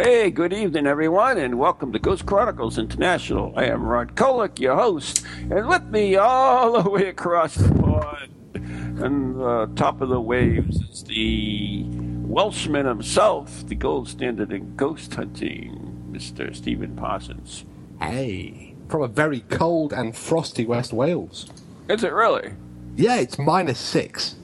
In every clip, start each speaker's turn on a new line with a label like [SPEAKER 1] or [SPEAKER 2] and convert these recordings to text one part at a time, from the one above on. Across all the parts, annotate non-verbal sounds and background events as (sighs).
[SPEAKER 1] Hey, good evening, everyone, and welcome to Ghost Chronicles International. I am Ron Kolek, your host, and with me all the way across the pond and the top of the waves is the Welshman himself, the gold standard in ghost hunting, Mr. Stephen Parsons.
[SPEAKER 2] Hey, from a very cold and frosty West Wales.
[SPEAKER 1] Is it really?
[SPEAKER 2] Yeah, it's minus six.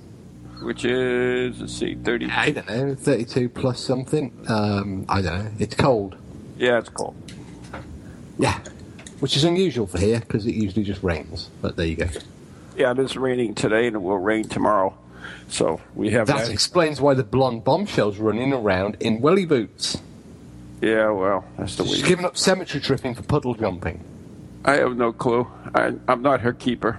[SPEAKER 1] Which is, let's see, 30.
[SPEAKER 2] I don't know, 32 plus something. Um, I don't know. It's cold.
[SPEAKER 1] Yeah, it's cold.
[SPEAKER 2] Yeah, which is unusual for here because it usually just rains. But there you go.
[SPEAKER 1] Yeah, it is raining today and it will rain tomorrow. So we have
[SPEAKER 2] That explains why the blonde bombshell's running around in welly boots.
[SPEAKER 1] Yeah, well, that's the way.
[SPEAKER 2] She's given up cemetery tripping for puddle jumping.
[SPEAKER 1] I have no clue. I, I'm not her keeper.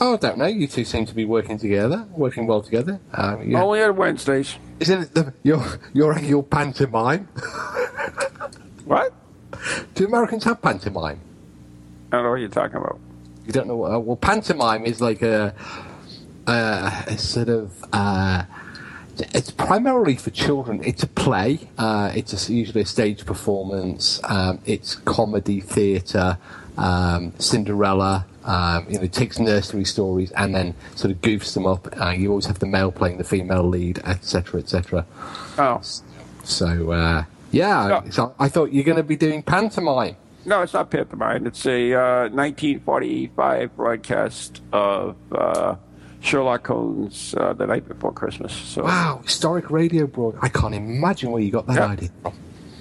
[SPEAKER 2] Oh, I don't know. You two seem to be working together, working well together. Uh, yeah.
[SPEAKER 1] Only on Wednesdays.
[SPEAKER 2] Isn't it the, your your your pantomime? (laughs)
[SPEAKER 1] What?
[SPEAKER 2] Do Americans have pantomime?
[SPEAKER 1] I don't know what you're talking about.
[SPEAKER 2] You don't know what? Uh, well, pantomime is like a, a, a sort of. Uh, it's primarily for children. It's a play. Uh, it's a, usually a stage performance. Um, it's comedy theatre. Um, Cinderella. Um, you know, takes nursery stories and then sort of goofs them up. Uh, you always have the male playing the female lead, etc., etc.
[SPEAKER 1] Oh.
[SPEAKER 2] So uh, yeah,
[SPEAKER 1] No.
[SPEAKER 2] so I thought you're going to be doing pantomime.
[SPEAKER 1] No, it's not pantomime. It's a uh, 1945 broadcast of uh, Sherlock Holmes uh, the night before Christmas. So,
[SPEAKER 2] Wow, historic radio broad. I can't imagine where you got that
[SPEAKER 1] Yeah.
[SPEAKER 2] idea from.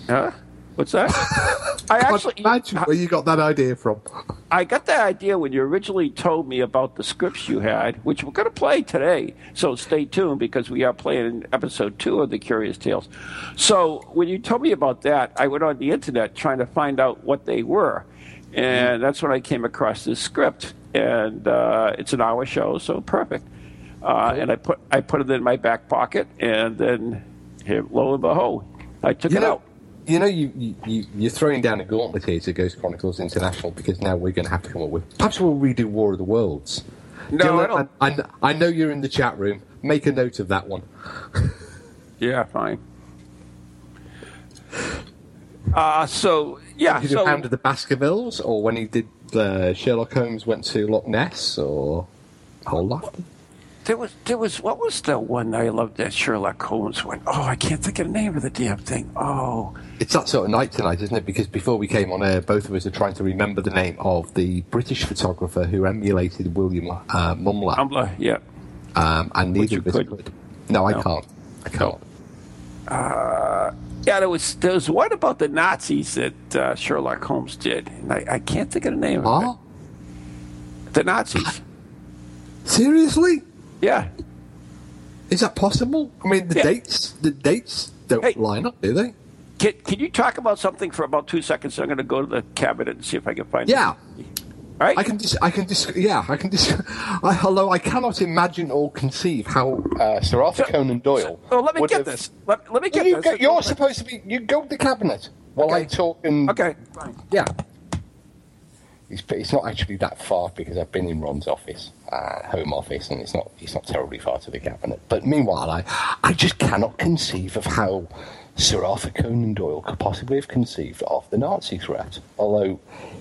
[SPEAKER 1] Huh? What's that? I actually,
[SPEAKER 2] imagine where you got that idea from.
[SPEAKER 1] I got that idea when you originally told me about the scripts you had, which we're going to play today. So stay tuned because we are playing episode two of the Curious Tales. So when you told me about that, I went on the internet trying to find out what they were, and that's when I came across this script. And uh, it's an hour show, so perfect. Uh, and I put I put it in my back pocket, and then here, lo and behold, I took
[SPEAKER 2] You
[SPEAKER 1] it
[SPEAKER 2] know,
[SPEAKER 1] out.
[SPEAKER 2] You know, you, you, you, you're throwing down a gauntlet here to Ghost Chronicles International because now we're going to have to come up with. Perhaps we'll redo War of the Worlds.
[SPEAKER 1] No, I
[SPEAKER 2] Dylan,
[SPEAKER 1] don't.
[SPEAKER 2] I, I, I know you're in the chat room. Make a note of that one. (laughs)
[SPEAKER 1] Yeah, fine. Uh, so yeah,
[SPEAKER 2] Did you
[SPEAKER 1] so
[SPEAKER 2] Hound of the Baskervilles, or when he did uh, Sherlock Holmes went to Loch Ness, or whole lot?
[SPEAKER 1] There was there was what was the one I loved that Sherlock Holmes one? Oh, I can't think of the name of the damn thing. Oh,
[SPEAKER 2] It's that sort of night tonight, isn't it? Because before we came on air, both of us are trying to remember the name of the British photographer who emulated William uh, Mumler,
[SPEAKER 1] Umla, yeah.
[SPEAKER 2] um, and neither of us
[SPEAKER 1] could.
[SPEAKER 2] could. No, I
[SPEAKER 1] No.
[SPEAKER 2] can't. I can't.
[SPEAKER 1] Yeah, there was there was one about the Nazis that uh, Sherlock Holmes did, and I, I can't think of the name of it. The Nazis.
[SPEAKER 2] Seriously?
[SPEAKER 1] Yeah.
[SPEAKER 2] Is that possible? I mean, the
[SPEAKER 1] Yeah.
[SPEAKER 2] dates, the dates don't
[SPEAKER 1] Hey.
[SPEAKER 2] line up, do they?
[SPEAKER 1] Can, can you talk about something for about two seconds? I'm going to go to the cabinet and see if I can find
[SPEAKER 2] Yeah.
[SPEAKER 1] it. All right.
[SPEAKER 2] I can, dis- I can, dis- yeah, I can. Dis- (laughs) I, although I cannot imagine or conceive how uh, Sir Arthur Conan Doyle.
[SPEAKER 1] Oh, let me get
[SPEAKER 2] have-
[SPEAKER 1] this. Let, let me get
[SPEAKER 2] You
[SPEAKER 1] this.
[SPEAKER 2] you're supposed to be. You go to the cabinet while I
[SPEAKER 1] Okay.
[SPEAKER 2] talk and.
[SPEAKER 1] Okay. Fine.
[SPEAKER 2] Yeah. It's, it's not actually that far because I've been in Ron's office, uh, home office, and it's not it's not terribly far to the cabinet. But meanwhile, I I just cannot conceive of how Sir Arthur Conan Doyle could possibly have conceived of the Nazi threat. Although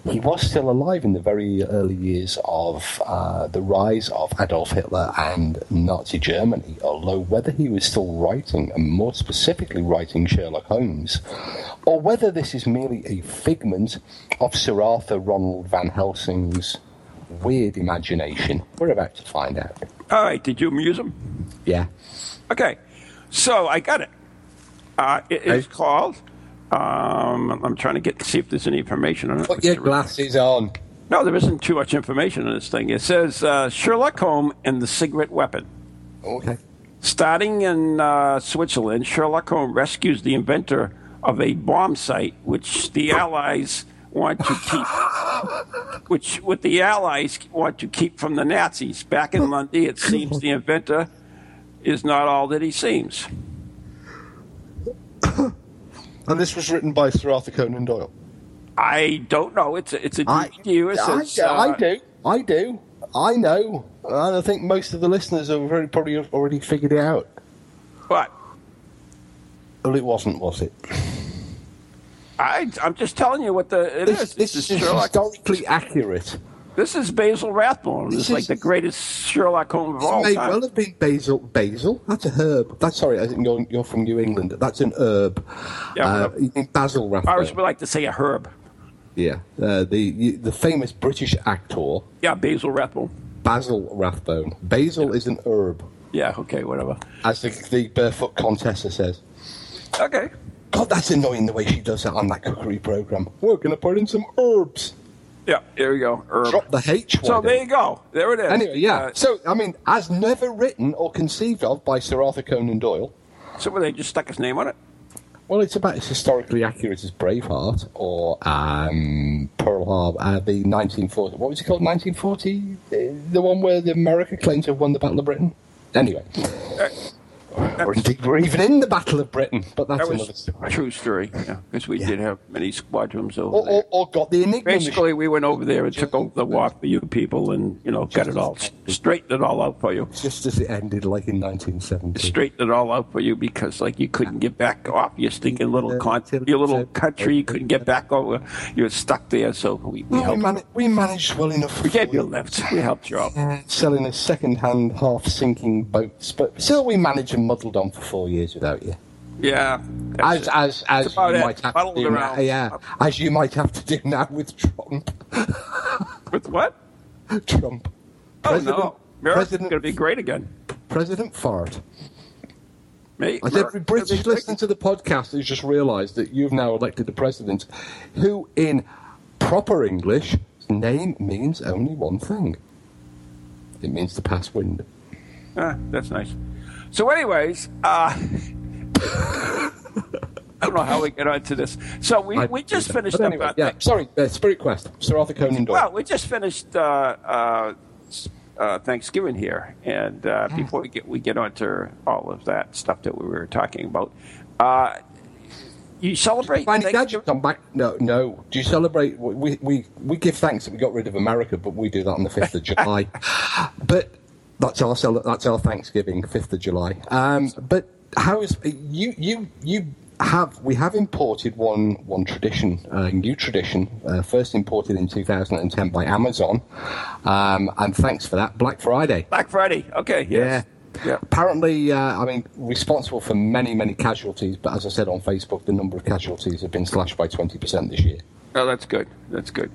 [SPEAKER 2] he was still alive in the very early years of uh, the rise of Adolf Hitler and Nazi Germany. Although whether he was still writing, and more specifically writing Sherlock Holmes, or whether this is merely a figment of Sir Arthur Ronald Van Helsing's weird imagination, we're about to find out.
[SPEAKER 1] All right. Did you amuse him?
[SPEAKER 2] Yeah.
[SPEAKER 1] Okay, so I got it. Uh, it is called. Um, I'm trying to get to see if there's any information on it.
[SPEAKER 2] Put your glasses on.
[SPEAKER 1] No, there isn't too much information on this thing. It says uh, Sherlock Holmes and the Secret Weapon.
[SPEAKER 2] Okay.
[SPEAKER 1] Starting in uh, Switzerland, Sherlock Holmes rescues the inventor of a bomb site, which the Allies want to keep, which what the Allies want to keep from the Nazis. Back in Lundy, it seems the inventor is not all that he seems.
[SPEAKER 2] And this was written by Sir Arthur Conan Doyle.
[SPEAKER 1] I don't know. It's a, it's a
[SPEAKER 2] I,
[SPEAKER 1] DVD.
[SPEAKER 2] I,
[SPEAKER 1] It's,
[SPEAKER 2] I
[SPEAKER 1] uh,
[SPEAKER 2] do. I do. I know. And I think most of the listeners have very probably already figured it out.
[SPEAKER 1] But
[SPEAKER 2] Well, it wasn't, was it?
[SPEAKER 1] I, I'm just telling you what the it
[SPEAKER 2] This,
[SPEAKER 1] is.
[SPEAKER 2] this
[SPEAKER 1] This
[SPEAKER 2] is
[SPEAKER 1] Sherlock.
[SPEAKER 2] historically accurate.
[SPEAKER 1] This is Basil Rathbone.
[SPEAKER 2] This
[SPEAKER 1] It's like
[SPEAKER 2] is-
[SPEAKER 1] the greatest Sherlock Holmes of
[SPEAKER 2] It
[SPEAKER 1] all
[SPEAKER 2] may
[SPEAKER 1] time.
[SPEAKER 2] well have been basil. Basil? That's a herb. That's sorry. I think you're, you're from New England. That's an herb.
[SPEAKER 1] Yeah,
[SPEAKER 2] uh,
[SPEAKER 1] whatever.
[SPEAKER 2] you mean basil Rathbone.
[SPEAKER 1] would like to say a herb.
[SPEAKER 2] Yeah. Uh, the the famous British actor
[SPEAKER 1] Yeah, Basil Rathbone.
[SPEAKER 2] Basil Rathbone. Basil is an herb,
[SPEAKER 1] Yeah, okay, whatever.
[SPEAKER 2] as the, the barefoot contessa says.
[SPEAKER 1] Okay.
[SPEAKER 2] God, that's annoying the way she does it on that cookery program. We're going to put in some herbs.
[SPEAKER 1] Yeah, there we go. Herb.
[SPEAKER 2] Drop the H.
[SPEAKER 1] so there you go. There it is.
[SPEAKER 2] Anyway, yeah.
[SPEAKER 1] Uh,
[SPEAKER 2] so, I mean, as never written or conceived of by Sir Arthur Conan Doyle,
[SPEAKER 1] so where they just stuck his name on it.
[SPEAKER 2] well, it's about as historically accurate as Braveheart or um, Pearl Harbor, uh, the 1940. What was it called? 1940? Uh, The one where the America claimed to have won the Battle of Britain? Anyway. Or indeed, we're even in the Battle of Britain, mm. but that's
[SPEAKER 1] That
[SPEAKER 2] another story.
[SPEAKER 1] a true story. Yeah, because we
[SPEAKER 2] Yeah.
[SPEAKER 1] did have many squadrons over
[SPEAKER 2] Or,
[SPEAKER 1] there.
[SPEAKER 2] or, or got the Enigma
[SPEAKER 1] Basically, we went over there and took over the war for you people, and you know, got it all straightened it all out for you.
[SPEAKER 2] just as it ended, like in 1970.
[SPEAKER 1] Straightened it all out for you because, like, you couldn't get back off your stinking little con- your little country. You couldn't get back over. You were stuck there, so we, we
[SPEAKER 2] we, man- we managed well enough.
[SPEAKER 1] We gave you a lift. We helped you out.
[SPEAKER 2] selling us second-hand, half-sinking boats, but still we managed and muddled on for four years without you.
[SPEAKER 1] Yeah.
[SPEAKER 2] As as as you
[SPEAKER 1] it.
[SPEAKER 2] might have to
[SPEAKER 1] Muddled
[SPEAKER 2] do now, yeah, as you might have to do now with Trump.
[SPEAKER 1] With what?
[SPEAKER 2] Trump.
[SPEAKER 1] Oh no, America's
[SPEAKER 2] President,
[SPEAKER 1] going to be great again.
[SPEAKER 2] President Fart.
[SPEAKER 1] Mate,
[SPEAKER 2] As every British listener to the podcast has just realised that you've now elected a president who, in proper English, name means only one thing. It means to pass wind.
[SPEAKER 1] Ah, that's nice. So, anyways, uh, (laughs) I don't know how we get onto this. So we,
[SPEAKER 2] I-
[SPEAKER 1] we just finished
[SPEAKER 2] anyway, yeah, sorry, uh, Spirit Quest, Sir Arthur Conan Doyle.
[SPEAKER 1] Well, we just finished uh, uh, uh, Thanksgiving here, and uh,
[SPEAKER 2] Hmm.
[SPEAKER 1] before we get we get onto all of that stuff that we were talking about, uh, you celebrate Thanksgiving?
[SPEAKER 2] back. No, no. Do you celebrate? We, we we give thanks that we got rid of America, but we do that on the fifth of July. (laughs) but that's our that's our Thanksgiving, fifth of July. Um, but how is you you you have we have imported one one tradition, a new tradition, uh, first imported in 2010 by Amazon, um, and thanks for that, Black Friday.
[SPEAKER 1] Black Friday. Okay. Yes. Yeah.
[SPEAKER 2] Apparently, uh, I mean, responsible for many, many casualties, but as I said on Facebook, the number of casualties have been slashed by 20% this year.
[SPEAKER 1] Oh, that's good. That's good.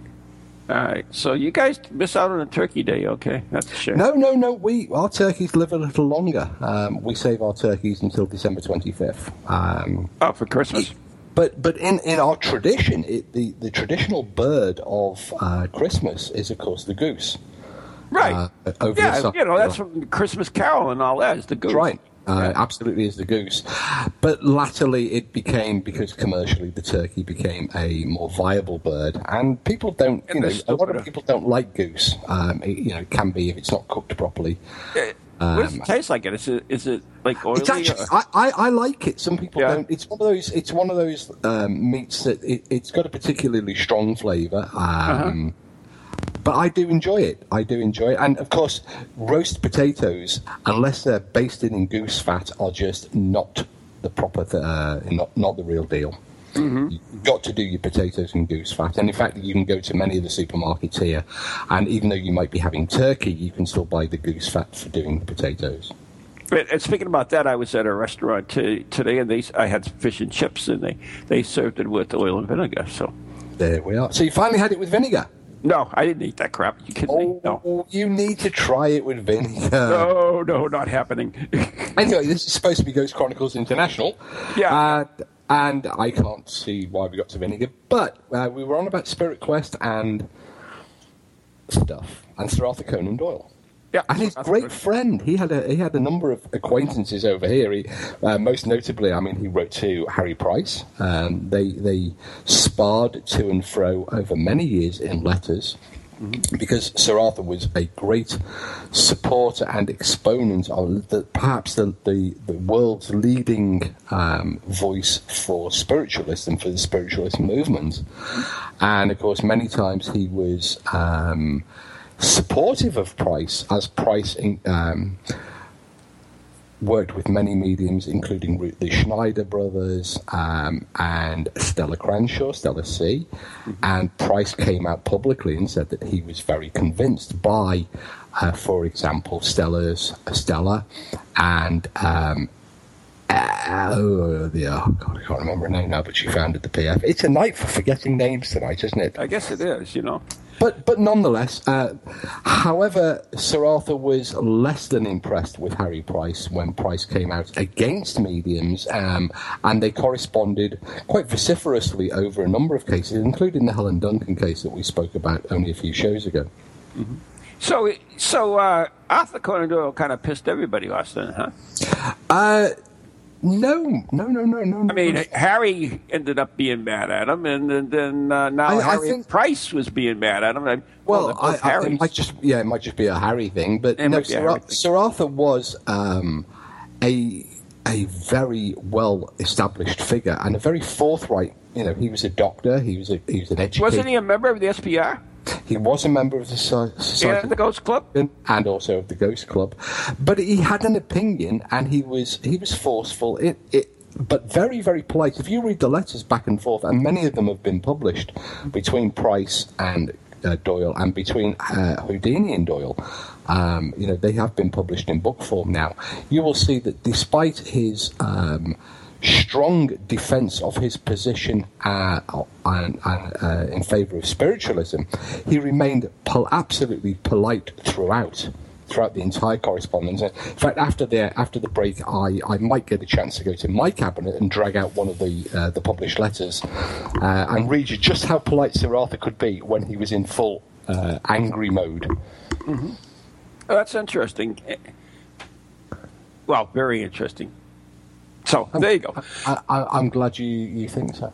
[SPEAKER 1] All right. So you guys miss out on a turkey day. Okay, that's a shame.
[SPEAKER 2] No, no, no, we, our turkeys live a little longer. Um, we save our turkeys until December 25th. Um,
[SPEAKER 1] Oh, for Christmas.
[SPEAKER 2] but but in, in our tradition, it, the, the traditional bird of uh, Christmas is, of course, the goose.
[SPEAKER 1] Right.
[SPEAKER 2] Uh,
[SPEAKER 1] yeah, you know that's from Christmas Carol and all that. Is the goose.
[SPEAKER 2] Right. Uh, Absolutely is the goose. But latterly it became, because commercially the turkey became a more viable bird. And people don't, you know, a lot of people don't like goose. Um, it, you know, it can be if it's not cooked properly.
[SPEAKER 1] Uh, what does it taste like? It is it is it like oily?
[SPEAKER 2] Um, It's actually, I, I, I like it. Some people
[SPEAKER 1] Yeah.
[SPEAKER 2] don't. It's one of those. It's one of those um, meats that it, it's got a particularly strong flavour. Um,
[SPEAKER 1] Uh-huh.
[SPEAKER 2] But I do enjoy it. I do enjoy it, and of course, roast potatoes, unless they're basted in goose fat, are just not the proper, th- uh, not not the real deal.
[SPEAKER 1] Mm-hmm.
[SPEAKER 2] You've got to do your potatoes in goose fat, and in fact, you can go to many of the supermarkets here, and even though you might be having turkey, you can still buy the goose fat for doing potatoes.
[SPEAKER 1] And speaking about that, I was at a restaurant t- today, and they I had fish and chips, and they they served it with oil and vinegar. So
[SPEAKER 2] There we are. So you finally had it with vinegar.
[SPEAKER 1] No, I didn't eat that crap. you kidding me? No.
[SPEAKER 2] Oh, you need to try it with vinegar.
[SPEAKER 1] No, no, not happening. (laughs)
[SPEAKER 2] Anyway, this is supposed to be Ghost Chronicles International.
[SPEAKER 1] Yeah.
[SPEAKER 2] Uh, and I can't see why we got to vinegar, but uh, we were on about Spirit Quest and stuff, and Sir Arthur Conan Doyle.
[SPEAKER 1] Yeah,
[SPEAKER 2] and his great
[SPEAKER 1] good.
[SPEAKER 2] friend. He had a he had a number of acquaintances over here. He, uh, most notably, I mean, he wrote to Harry Price. Um, they they sparred to and fro over many years in letters. Because Sir Arthur was a great supporter and exponent of the, perhaps the, the, the world's leading um, voice for spiritualism, for the spiritualist movement. And of course, many times he was um, supportive of Price as Price in, um, worked with many mediums, including the Schneider brothers um, and Stella Cranshaw, Stella C. And Price came out publicly and said that he was very convinced by, uh, for example, Stella's Stella and. Um, uh, oh, the, oh God, I can't remember her name now, but she founded the PF. It's a night for forgetting names tonight, isn't it?
[SPEAKER 1] I guess it is, you know.
[SPEAKER 2] But but nonetheless, uh, however, Sir Arthur was less than impressed with Harry Price when Price came out against mediums, um, and they corresponded quite vociferously over a number of cases, including the Helen Duncan case that we spoke about only a few shows ago.
[SPEAKER 1] So, so uh, Arthur Conan Doyle kind of pissed everybody off then, huh?
[SPEAKER 2] Uh, no, no, no, no, no.
[SPEAKER 1] I mean, Harry ended up being mad at him, and then, then uh, now
[SPEAKER 2] I- I
[SPEAKER 1] Harry
[SPEAKER 2] think-
[SPEAKER 1] Price was being mad at him. And,
[SPEAKER 2] Well,
[SPEAKER 1] they're
[SPEAKER 2] I, I, it might just yeah, it might just be a Harry thing, but no,
[SPEAKER 1] might be a
[SPEAKER 2] Sir, Ar-
[SPEAKER 1] thing.
[SPEAKER 2] Sir Arthur was um, a a very well established figure and a very forthright. You know, he was a doctor. He was a he was an educator.
[SPEAKER 1] Wasn't he a member of the SPR
[SPEAKER 2] He was a member of the Society
[SPEAKER 1] and the Ghost Club?
[SPEAKER 2] and also of the Ghost Club, but he had an opinion and he was he was forceful. It, it, but very very polite. If you read the letters back and forth, and many of them have been published between Price and uh, Doyle, and between uh, Houdini and Doyle. Um, you know they have been published in book form now. You will see that despite his um, strong defense of his position uh, and, and, uh, in favor of spiritualism, he remained pol- absolutely polite throughout. Throughout the entire correspondence, in fact, after the after the break, I, I might get a chance to go to my cabinet and drag out one of the uh, the published letters uh, and read you just how polite Sir Arthur could be when he was in full uh, angry mode.
[SPEAKER 1] Oh, that's interesting. Well, very interesting. So there you go.
[SPEAKER 2] I, I, I'm glad you, you think so.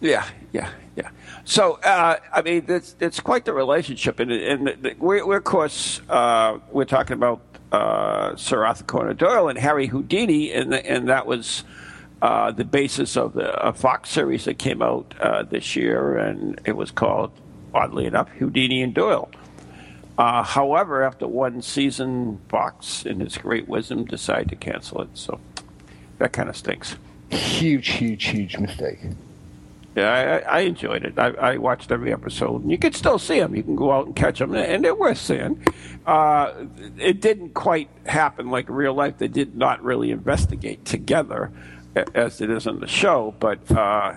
[SPEAKER 1] Yeah, yeah, yeah. So, uh, I mean, it's, it's quite the relationship, and, and the, the, we're, we're, of course, uh, we're talking about uh, Sir Arthur Conan Doyle and Harry Houdini, and, the, and that was uh, the basis of the a Fox series that came out uh, this year, and it was called, oddly enough, Houdini and Doyle. Uh, however, after one season, Fox, in his great wisdom, decided to cancel it. So that kind of stinks.
[SPEAKER 2] Huge, huge, huge mistake.
[SPEAKER 1] Yeah, I, I enjoyed it. I, I watched every episode, and you can still see them. You can go out and catch them, and they're worth seeing. Uh, it didn't quite happen like real life. They did not really investigate together, as it is in the show. But uh,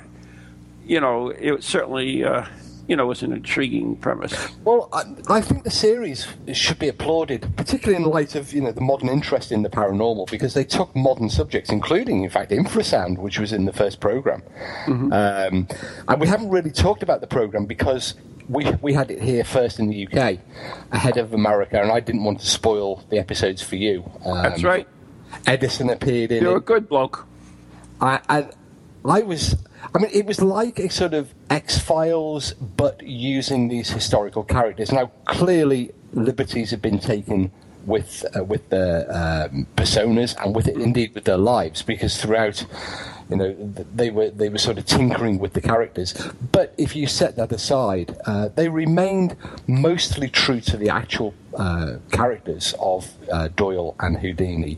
[SPEAKER 1] you know, it was certainly uh, you know was an intriguing premise.
[SPEAKER 2] Well, I, I think the series should be applauded, particularly in light of you know the modern interest in the paranormal, because they took modern subjects, including, in fact, infrasound, which was in the first program. Um, and we haven't really talked about the program because we we had it here first in the UK, ahead of America, and I didn't want to spoil the episodes for you. Um,
[SPEAKER 1] That's right.
[SPEAKER 2] Edison appeared in
[SPEAKER 1] You're a good bloke.
[SPEAKER 2] I, I, I was. I mean, it was like a sort of X Files, but using these historical characters. Now, clearly, liberties have been taken with uh, with their um, personas and with it, indeed with their lives, because throughout, you know, they were they were sort of tinkering with the characters. But if you set that aside, uh, they remained mostly true to the actual uh, characters of uh, Doyle and Houdini,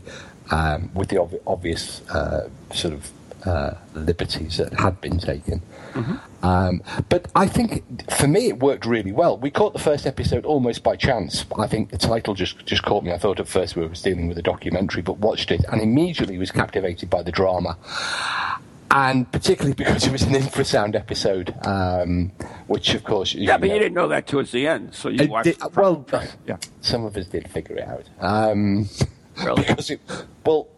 [SPEAKER 2] um, with the ob- obvious uh, sort of uh, liberties that had been taken. Um, but I think for me it worked really well. We caught the first episode almost by chance. I think the title just, just caught me. I thought at first we were dealing with a documentary, but watched it and immediately was captivated by the drama. And particularly (laughs) because it was an infrasound episode, um, which of course
[SPEAKER 1] Yeah, but
[SPEAKER 2] know-
[SPEAKER 1] you didn't know that towards the end, so you watched.
[SPEAKER 2] did- well,
[SPEAKER 1] yeah,
[SPEAKER 2] some of us did figure it out. Um, (laughs)
[SPEAKER 1] really.
[SPEAKER 2] because it, well,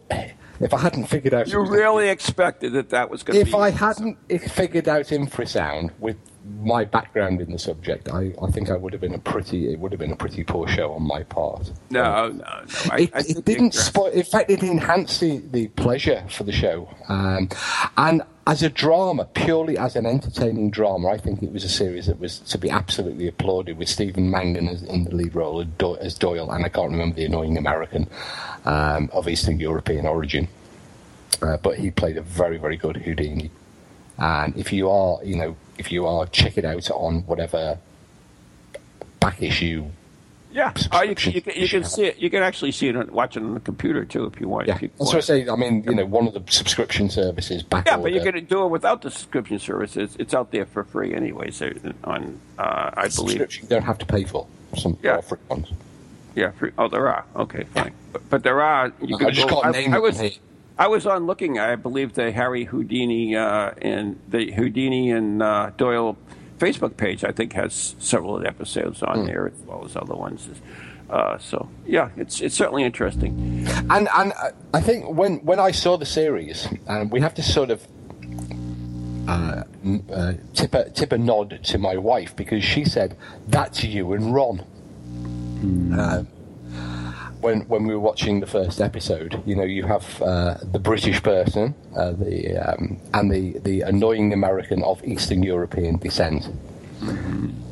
[SPEAKER 2] if I hadn't figured out,
[SPEAKER 1] You really expected that that was going to be.
[SPEAKER 2] if I hadn't figured out infrasound with my background in the subject, I, I think I would have been a pretty it would have been a pretty poor show on my part.
[SPEAKER 1] No, no, no. I,
[SPEAKER 2] it,
[SPEAKER 1] I
[SPEAKER 2] it didn't spoil. In fact, it enhanced the, the pleasure for the show. Um, and as a drama, purely as an entertaining drama, I think it was a series that was to be absolutely applauded. With Stephen Mangan as, in the lead role as Do- as Doyle, and I can't remember the annoying American um, of Eastern European origin, uh, but he played a very very good Houdini. And if you are, you know, if you are, check it out on whatever back issue
[SPEAKER 1] Yeah, oh, you, can- you, can, you can see it. You can actually see it on, watch it on the computer too if you want.
[SPEAKER 2] Yeah,
[SPEAKER 1] you
[SPEAKER 2] that's what I say. I mean, you know, one of the subscription services back.
[SPEAKER 1] Yeah, but
[SPEAKER 2] order-
[SPEAKER 1] going to do it without the subscription services. It's, out there for free anyway. So on, uh, I believe.
[SPEAKER 2] subscription you don't have to pay for. Some
[SPEAKER 1] Yeah.
[SPEAKER 2] free ones.
[SPEAKER 1] Yeah, free. Oh, there are. Okay, fine. But, but there are. You
[SPEAKER 2] I
[SPEAKER 1] can
[SPEAKER 2] just
[SPEAKER 1] go,
[SPEAKER 2] can't
[SPEAKER 1] I,
[SPEAKER 2] name
[SPEAKER 1] I
[SPEAKER 2] them
[SPEAKER 1] was. I was on looking. I believe the Harry Houdini uh, and the Houdini and uh, Doyle Facebook page. I think has several of the episodes on
[SPEAKER 2] Hmm.
[SPEAKER 1] there as well as other ones. Uh, so yeah, it's it's certainly interesting.
[SPEAKER 2] And and uh, I think when when I saw the series, and we have to sort of uh, uh, tip a tip a nod to my wife because she said that's you and Ron. Uh, when when we were watching the first episode, you know, you have uh, the British person, uh, the um, and the the annoying American of Eastern European descent.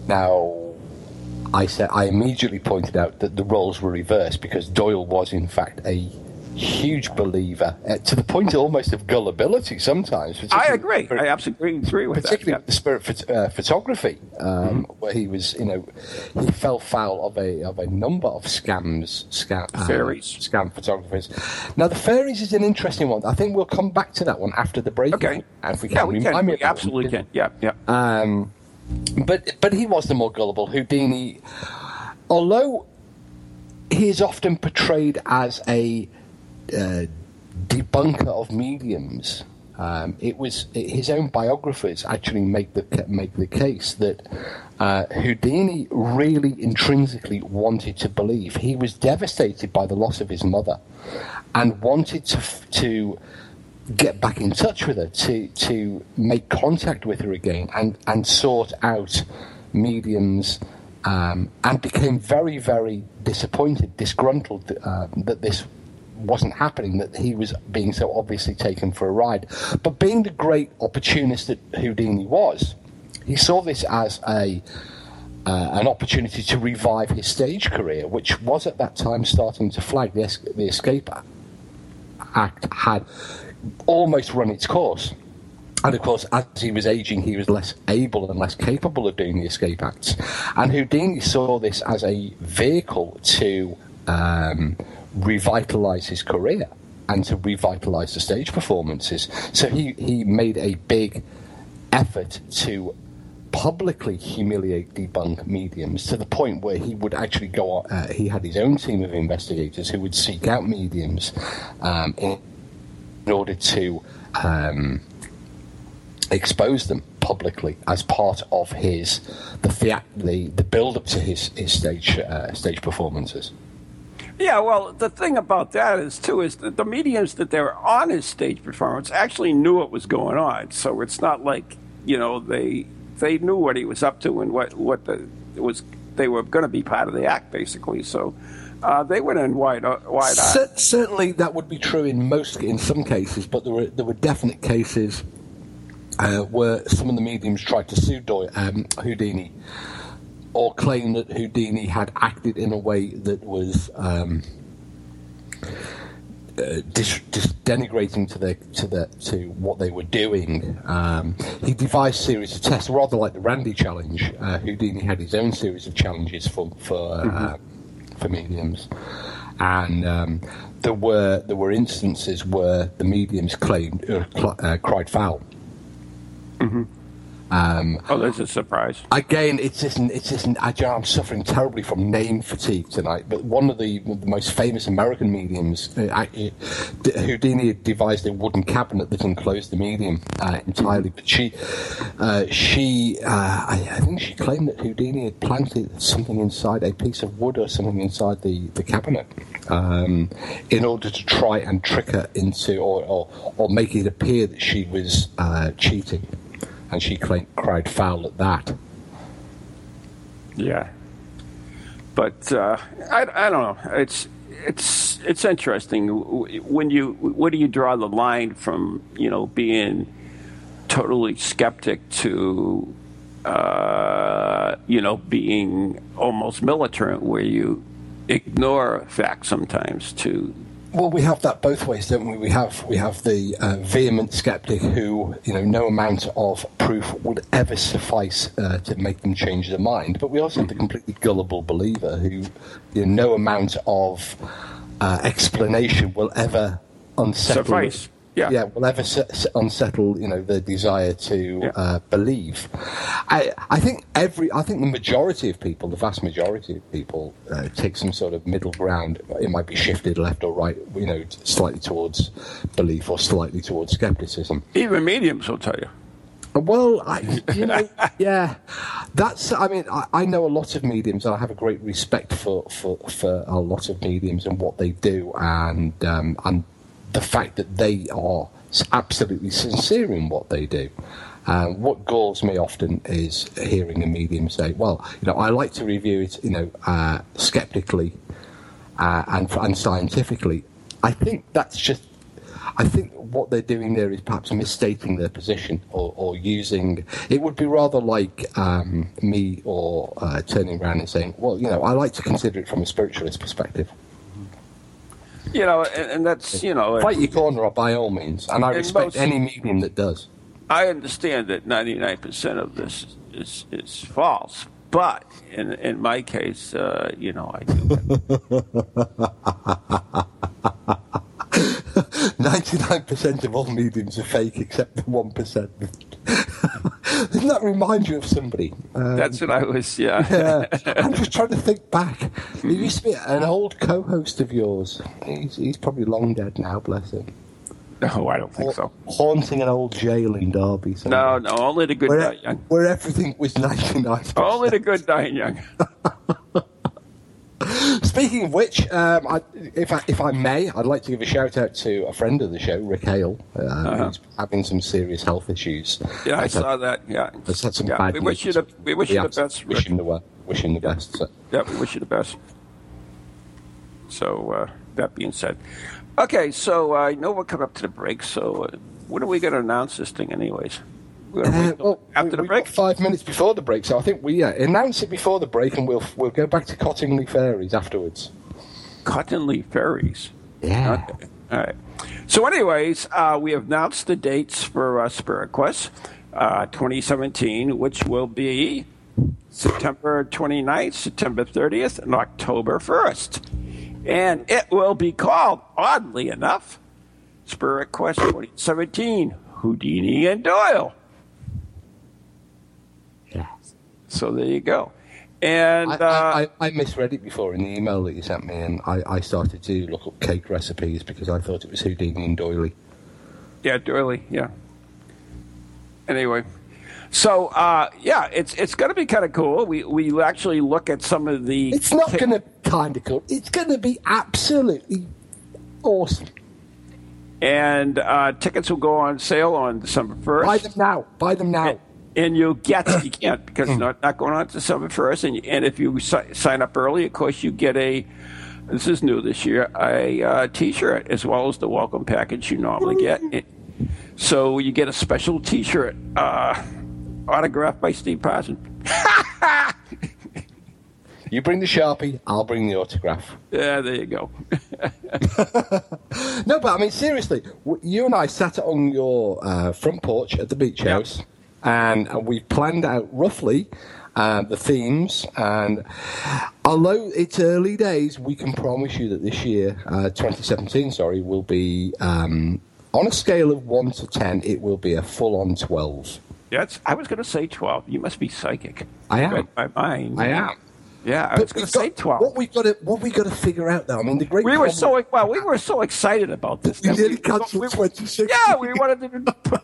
[SPEAKER 2] Now, I said I immediately pointed out that the roles were reversed because Doyle was in fact a huge believer uh, to the point almost of gullibility sometimes.
[SPEAKER 1] I
[SPEAKER 2] particularly-
[SPEAKER 1] agree. I absolutely agree with
[SPEAKER 2] particularly
[SPEAKER 1] that.
[SPEAKER 2] with the spirit uh, photography, um, where he was, you know, he fell foul of a of a number of scams, scam, uh,
[SPEAKER 1] Fairies.
[SPEAKER 2] scam photographers. Now, the fairies is an interesting one. I think we'll come back to that one after the break.
[SPEAKER 1] Yeah. Okay.
[SPEAKER 2] if we can.
[SPEAKER 1] Yeah, we can. We absolutely can. Yeah, yeah.
[SPEAKER 2] Um, but but he was the more gullible Houdini, although he is often portrayed as a uh, debunker of mediums. Um, it was his own biographers actually make the make the case that uh, Houdini really intrinsically wanted to believe. He was devastated by the loss of his mother, and wanted to to get back in touch with her, to to make contact with her again, and and sort out mediums. Um, and became very, very disappointed, disgruntled uh, that this wasn't happening, that he was being so obviously taken for a ride. But being the great opportunist that Houdini was, he saw this as a uh, an opportunity to revive his stage career, which was at that time starting to flag. The, es- the Escape Act had almost run its course. And of course, as he was aging, he was less able and less capable of doing the escape acts. And Houdini saw this as a vehicle to um, revitalize his career and to revitalize the stage performances. So he, he made a big effort to publicly humiliate debunk mediums to the point where he would actually go on, uh, he had his own team of investigators who would seek out mediums um, in, in order to um, expose them publicly as part of his the the, the build up to his his stage uh, stage performances.
[SPEAKER 1] Yeah, well, the thing about that is too is that the mediums that they were on his stage performance actually knew what was going on. So it's not like you know they they knew what he was up to and what what the it was they were going to be part of the act basically. So uh, they went in wide uh, wide.
[SPEAKER 2] Cer- certainly, that would be true in most in some cases, but there were there were definite cases uh, where some of the mediums tried to sue Doy- um, Houdini or claim that Houdini had acted in a way that was um, uh, dis- dis- denigrating to their to the to what they were doing. Um, he devised a series of tests, rather like the Randi challenge. Uh, Houdini had his own series of challenges for for uh, for mediums, and um, there were there were instances where the mediums claimed uh, cl- uh, cried foul.
[SPEAKER 1] Oh, there's a surprise.
[SPEAKER 2] Again, it's just, it's just, I, I'm suffering terribly from name fatigue tonight. But one of the, the most famous American mediums, uh, I, uh, Houdini devised a wooden cabinet that enclosed the medium uh, entirely. But she, uh, she, uh, I, I think she claimed that Houdini had planted something inside a piece of wood or something inside the the cabinet um, in order to try and trick her into, or or, or make it appear that she was uh, cheating. And she cried foul at that.
[SPEAKER 1] Yeah, but uh, I, I don't know. It's it's it's interesting when you where do you draw the line from you know being totally skeptic to uh, you know being almost militant where you ignore facts sometimes to
[SPEAKER 2] well, we have that both ways, don't we? We have we have the uh, vehement skeptic who, you know, no amount of proof would ever suffice uh, to make them change their mind. But we also have the completely gullible believer who, you know, no amount of uh, explanation will ever unsettle.
[SPEAKER 1] Suffice. Yeah.
[SPEAKER 2] yeah, will ever unsettle, you know, the desire to yeah. uh, believe. I, I think every, I think the majority of people, the vast majority of people, uh, take some sort of middle ground. It might be shifted left or right, you know, slightly towards belief or slightly towards skepticism.
[SPEAKER 1] Even mediums will tell you.
[SPEAKER 2] Well, I, you know, (laughs) yeah, that's. I mean, I, I, know a lot of mediums, and I have a great respect for, for, for a lot of mediums and what they do, and um, and the fact that they are absolutely sincere in what they do. Um, what galls me often is hearing a medium say, "Well, you know, I like to review it, you know, uh, skeptically uh, and and scientifically." I think that's just. I think what they're doing there is perhaps misstating their position or, or using. It would be rather like um, me or uh, turning around and saying, "Well, you know, I like to consider it from a spiritualist perspective." (laughs)
[SPEAKER 1] You know, and, and that's you know,
[SPEAKER 2] fight your corner up by all means, and I respect most, any medium that does.
[SPEAKER 1] I understand that ninety nine percent of this is is false, but in in my case, uh, you know, I
[SPEAKER 2] do. (laughs) Ninety-nine percent of all mediums are fake, except the one percent. (laughs) Doesn't that remind you of somebody?
[SPEAKER 1] Um, That's what I was. Yeah.
[SPEAKER 2] yeah. (laughs) I'm just trying to think back. There used to be an old co-host of yours. He's, he's probably long dead now. Bless him.
[SPEAKER 1] No, I don't think ha- so.
[SPEAKER 2] Haunting an old jail in Derby.
[SPEAKER 1] Somewhere. No, no, only the good where, die young.
[SPEAKER 2] Where everything was 99
[SPEAKER 1] Only the good die young. (laughs)
[SPEAKER 2] Speaking of which, um, I, if I, if I may, I'd like to give a shout out to a friend of the show, Rick Hale, uh, uh-huh. who's having some serious health issues.
[SPEAKER 1] Yeah, I saw that. Yeah,
[SPEAKER 2] has had some
[SPEAKER 1] yeah,
[SPEAKER 2] bad
[SPEAKER 1] we wish you the we wish you the best.
[SPEAKER 2] Wish him the, wish him the
[SPEAKER 1] yeah.
[SPEAKER 2] best. So.
[SPEAKER 1] Yeah, we wish you the best. So uh, that being said, okay, so I know we're coming up to the break. So uh, when are we going to announce this thing, anyways?
[SPEAKER 2] Uh, well,
[SPEAKER 1] after
[SPEAKER 2] we,
[SPEAKER 1] the break,
[SPEAKER 2] five minutes before the break. So I think we yeah, announce it before the break, and we'll we'll go back to Cottingley Fairies afterwards.
[SPEAKER 1] Cottingley Fairies.
[SPEAKER 2] Yeah.
[SPEAKER 1] Okay. All right. So, anyways, uh, we have announced the dates for uh, Spirit Quest uh, 2017, which will be September 29th, September 30th, and October 1st. And it will be called, oddly enough, Spirit Quest 2017 Houdini and Doyle. So there you go. And
[SPEAKER 2] I,
[SPEAKER 1] uh,
[SPEAKER 2] I, I, misread it before in the email that you sent me, and I, I started to look up cake recipes because I thought it was Houdini and Doily.
[SPEAKER 1] Yeah, Doily. Yeah. Anyway, so uh, yeah, it's it's going to be kind of cool. We we actually look at some of the.
[SPEAKER 2] It's not going to kind of cool. It's going to be absolutely awesome.
[SPEAKER 1] And uh, tickets will go on sale on December first.
[SPEAKER 2] Buy them now. Buy them now.
[SPEAKER 1] And, you get you (coughs) can't because it's not, not going on to December first. And and if you si- sign up early, of course you get a. This is new this year. A uh, T-shirt as well as the welcome package you normally get. It, so you get a special T-shirt uh, autographed by Steve Parson. (laughs)
[SPEAKER 2] you bring the sharpie, I'll bring the autograph.
[SPEAKER 1] Yeah, there you go. (laughs)
[SPEAKER 2] no, but I mean seriously, you and I sat on your uh, front porch at the beach house. And we've planned out roughly uh, the themes. And although it's early days, we can promise you that this year, uh, 2017, sorry, will be um, on a scale of one to ten. It will be a full-on twelve.
[SPEAKER 1] Yes, I was going to say twelve. You must be psychic.
[SPEAKER 2] I am.
[SPEAKER 1] my mind.
[SPEAKER 2] I am.
[SPEAKER 1] Yeah, I but was going to say twelve.
[SPEAKER 2] What we got to what we got to figure out though. I mean, the great.
[SPEAKER 1] We problem, were so well. We were so excited about this.
[SPEAKER 2] We nearly cancelled twenty six.
[SPEAKER 1] Yeah, we wanted to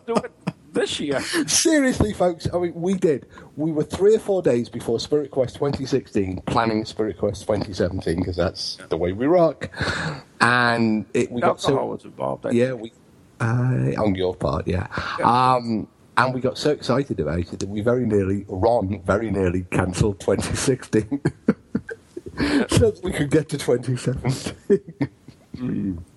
[SPEAKER 1] do it (laughs) this year. (laughs)
[SPEAKER 2] Seriously, folks, I mean, we did. We were three or four days before Spirit Quest 2016 planning Spirit Quest 2017 because that's the way we rock. And it, we got so
[SPEAKER 1] was involved. I
[SPEAKER 2] yeah, we uh, on your part, yeah. yeah. Um, and we got so excited about it that we very nearly, Ron very nearly cancelled 2016 (laughs) so that we could get to 2017. (laughs)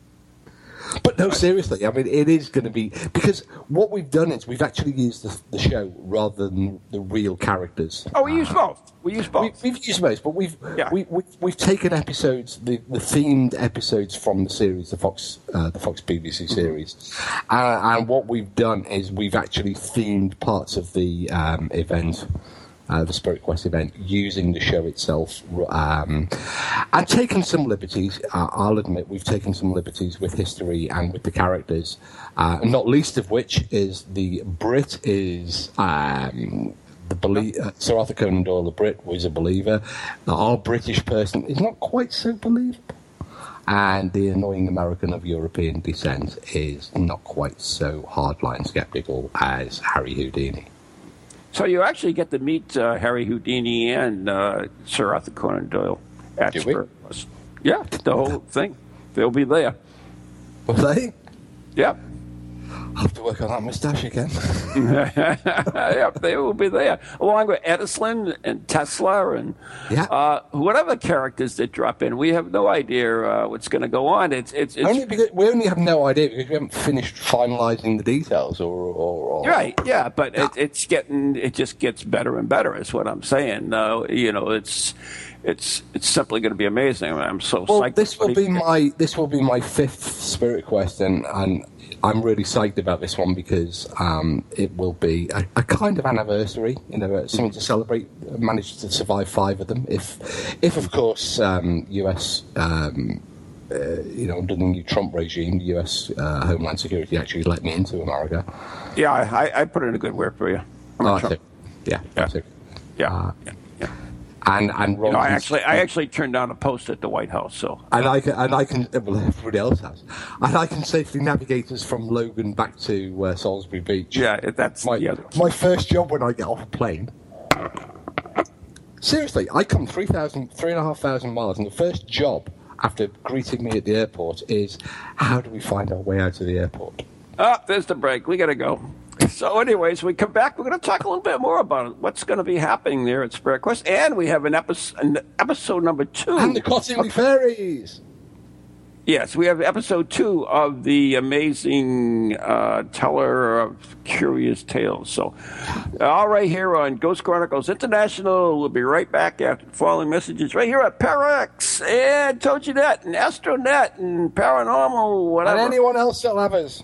[SPEAKER 2] But no, seriously, I mean, it is going to be because what we've done is we've actually used the, the show rather than the real characters.
[SPEAKER 1] Oh, we use both. We use both.
[SPEAKER 2] We, have used both, but we've
[SPEAKER 1] Yeah.
[SPEAKER 2] we, we, we've taken episodes, the, the themed episodes from the series, the Fox uh, the Fox BBC series, uh, and what we've done is we've actually themed parts of the um, event. Uh, the Spirit Quest event using the show itself um, and taken some liberties. Uh, I'll admit we've taken some liberties with history and with the characters, uh, not least of which is the Brit is um, the belie- uh, Sir Arthur Conan Doyle, the Brit, was a believer. Our British person is not quite so believable. And the annoying American of European descent is not quite so hardline skeptical as Harry Houdini.
[SPEAKER 1] So you actually get to meet uh, Harry Houdini and uh, Sir Arthur Conan Doyle at
[SPEAKER 2] we?
[SPEAKER 1] Yeah, the whole thing. They'll be there.
[SPEAKER 2] Will they?
[SPEAKER 1] Yeah.
[SPEAKER 2] I'll have to work on that moustache again. (laughs)
[SPEAKER 1] yeah, they will be there, along with Edison and Tesla and
[SPEAKER 2] Yeah.
[SPEAKER 1] uh, whatever characters that drop in. We have no idea uh, what's going to go on. It's it's, it's
[SPEAKER 2] only we only have no idea because we haven't finished finalising the details or, or, or
[SPEAKER 1] right, yeah, but It, it's getting it just gets better and better. Is what I'm saying. Uh, you know, it's it's it's simply going to be amazing. I'm so
[SPEAKER 2] Well,
[SPEAKER 1] psyched.
[SPEAKER 2] this will be my this will be my fifth Spirit Quest, and, and I'm really psyched about this one because um, it will be a, a kind of anniversary, you know, something to celebrate. Managed to survive five of them, if if of course um, US. Um, uh, you know, under the new Trump regime, the U.S. Uh, Homeland Security actually let me into America.
[SPEAKER 1] yeah, I, I put in a good word for you.
[SPEAKER 2] Oh,
[SPEAKER 1] a Trump-
[SPEAKER 2] so- yeah,
[SPEAKER 1] Yeah. yeah,
[SPEAKER 2] uh,
[SPEAKER 1] yeah, yeah.
[SPEAKER 2] And and
[SPEAKER 1] You know, I actually I actually turned down a post at the White House. So
[SPEAKER 2] And I can, and I can, well, everybody else has, and I can safely navigate us from Logan back to uh, Salisbury Beach.
[SPEAKER 1] yeah, that's
[SPEAKER 2] my
[SPEAKER 1] yeah.
[SPEAKER 2] my first job when I get off a plane. Seriously, I come 3,000, 3,500 miles, and the first job after greeting me at the airport is how do we find our way out of the airport?
[SPEAKER 1] Oh, there's the break. We got to go. So, anyways, we come back. We're going to talk a little bit more about what's going to be happening there at Spirit Quest, and we have an episode, an episode number two.
[SPEAKER 2] And the Cottingley Fairies!
[SPEAKER 1] yes, we have episode two of the amazing uh, Teller of Curious Tales. So, all right here on Ghost Chronicles International. We'll be right back after the following messages right here at Parax and TogiNet and Astronet and Paranormal,
[SPEAKER 2] And
[SPEAKER 1] whatever.
[SPEAKER 2] anyone else that'll have us.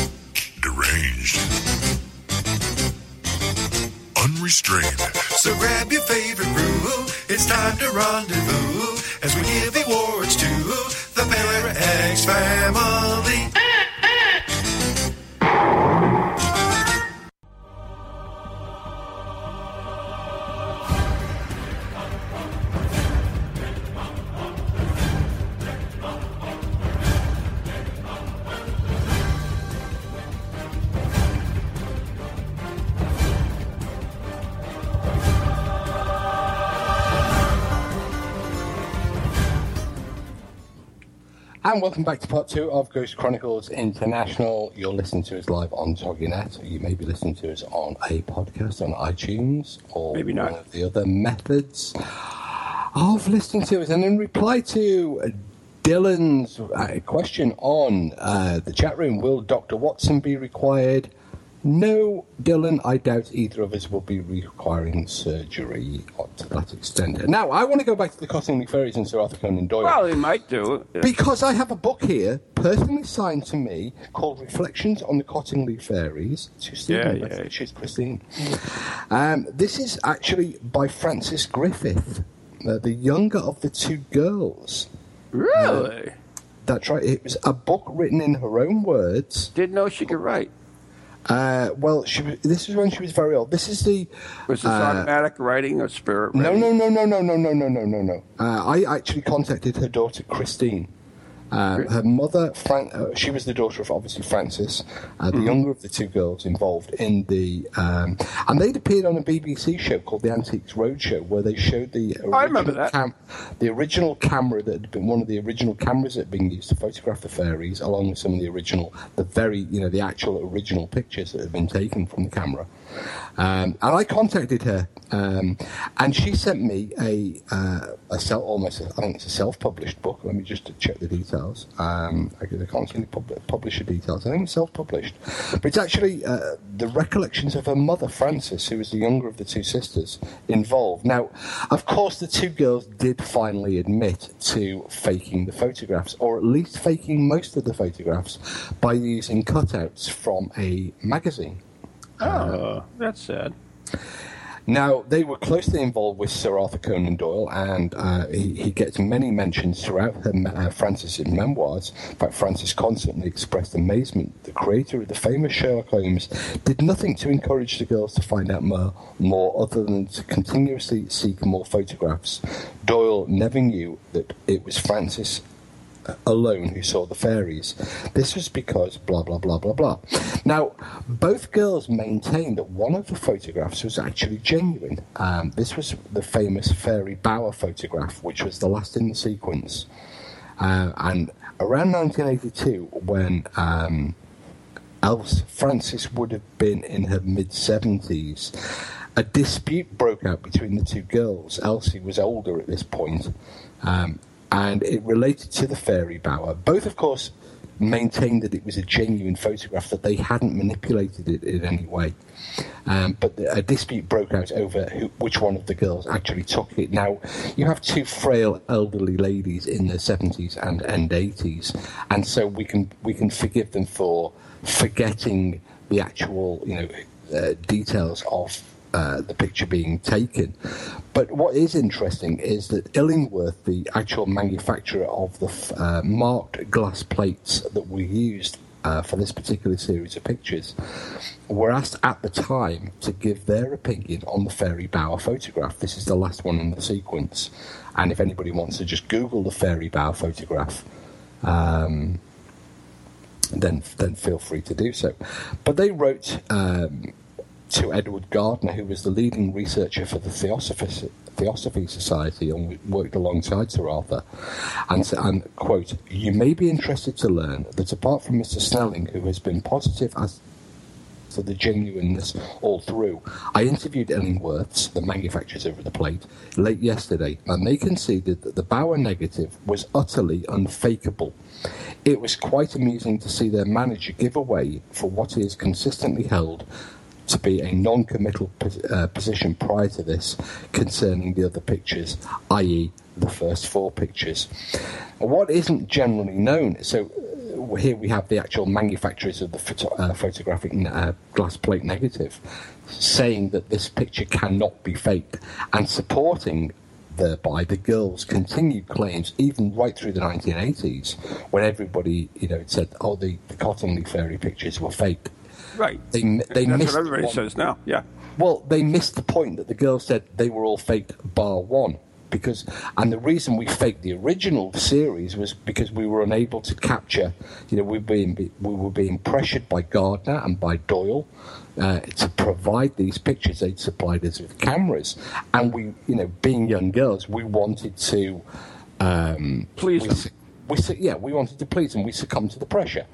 [SPEAKER 3] deranged, unrestrained.
[SPEAKER 4] So grab your favorite brew, it's time to rendezvous as we give awards to the Parax family.
[SPEAKER 2] And welcome back to part two of Ghost Chronicles International. You're listening to us live on TogiNet. You may be listening to us on a podcast on iTunes or
[SPEAKER 1] Maybe not.
[SPEAKER 2] one of the other methods of listening to us. And in reply to Dylan's uh, question on uh, the chat room, will Dr. Watson be required? No, Dylan, I doubt either of us will be requiring surgery to that extent. Now, I want to go back to the Cottingley Fairies and Sir Arthur Conan Doyle.
[SPEAKER 1] Well, he might do. it.
[SPEAKER 2] Because I have a book here, personally signed to me, called Reflections on the Cottingley Fairies, to Stephen
[SPEAKER 1] Yeah, yeah.
[SPEAKER 2] which is Christine. Um, this is actually by Frances Griffith, uh, the younger of the two girls.
[SPEAKER 1] Really?
[SPEAKER 2] That's right. It was a book written in her own words.
[SPEAKER 1] Didn't know she could write.
[SPEAKER 2] Uh, well, she this was when she was very old. This is the
[SPEAKER 1] Was this automatic writing or spirit
[SPEAKER 2] No,
[SPEAKER 1] writing?
[SPEAKER 2] no, no, no, no, no, no, no, no, no. Uh, I actually contacted her daughter Christine. Uh, her mother, Fran- uh, she was the daughter of obviously Frances, uh, the younger of the two girls involved in the, um, and they'd appeared on a BBC show called the Antiques Roadshow, where they showed the original,
[SPEAKER 1] I remember that.
[SPEAKER 2] cam- the original camera that had been one of the original cameras that had been used to photograph the fairies, along with some of the original, the very, you know, the actual original pictures that had been taken from the camera. Um, and I contacted her, um, and she sent me a uh, a self, almost a, I think it's a self-published book. Let me just check the details. Um, I, can't see any pub- publisher details. I think it's self-published, but it's actually uh, the recollections of her mother, Frances, who was the younger of the two sisters involved. Now, of course, the two girls did finally admit to faking the photographs, or at least faking most of the photographs, by using cutouts from a magazine.
[SPEAKER 1] Oh, that's sad.
[SPEAKER 2] Now, they were closely involved with Sir Arthur Conan Doyle, and uh, he, he gets many mentions throughout uh, Frances's memoirs. In fact, Frances constantly expressed amazement. The creator of the famous Sherlock Holmes did nothing to encourage the girls to find out more, more other than to continuously seek more photographs. Doyle never knew that it was Frances alone who saw the fairies. This was because blah blah blah blah blah. Now, both girls maintained that one of the photographs was actually genuine. Um, this was the famous Fairy Bower photograph, which was the last in the sequence. Uh, and around 1982, when um, Frances would have been in her mid 70s. A dispute broke out between the two girls. Elsie was older at this point, um, and it related to the fairy bower. Both, of course, maintained that it was a genuine photograph, that they hadn't manipulated it in any way. Um, but the, a dispute broke out over who, which one of the girls actually took it. Now, you have two frail elderly ladies in their 70s and end 80s, and so we can we can forgive them for forgetting the actual you know uh, details of uh, the picture being taken. But what is interesting is that Illingworth, the actual manufacturer of the uh, marked glass plates that were used uh, for this particular series of pictures, were asked at the time to give their opinion on the Fairy Bower photograph. This is the last one in the sequence. And if anybody wants to just Google the Fairy Bower photograph, um, then then feel free to do so. But they wrote um, to Edward Gardner, who was the leading researcher for the Theosophy, Theosophy Society and worked alongside Sir Arthur, and, and quote, "You may be interested to learn that apart from Mr. Snelling, who has been positive as for the genuineness all through. I interviewed Illingworths, the manufacturers of the plate, late yesterday, and they conceded that the Bower negative was utterly unfakeable. It was quite amusing to see their manager give away for what is consistently held to be a non-committal pos- uh, position prior to this concerning the other pictures, i.e., the first four pictures. What isn't generally known, so uh, here we have the actual manufacturers of the photo- uh, photographic uh, glass plate negative saying that this picture cannot be faked and supporting thereby the girls' continued claims even right through the 1980s when everybody you know said oh the, the Cottingley fairy pictures were fake
[SPEAKER 1] Right.
[SPEAKER 2] they, they
[SPEAKER 1] That's
[SPEAKER 2] missed
[SPEAKER 1] what everybody
[SPEAKER 2] one-
[SPEAKER 1] says now. Yeah.
[SPEAKER 2] well, they missed the point that the girls said they were all faked bar one. Because, and the reason we faked the original series was because we were unable to capture, you know, we were being, we were being pressured by Gardner and by Doyle uh, to provide these pictures. They'd supplied us with cameras. And we, you know, being young girls, we wanted to. Um,
[SPEAKER 1] Please
[SPEAKER 2] we we yeah we wanted to please them. We succumbed to the pressure.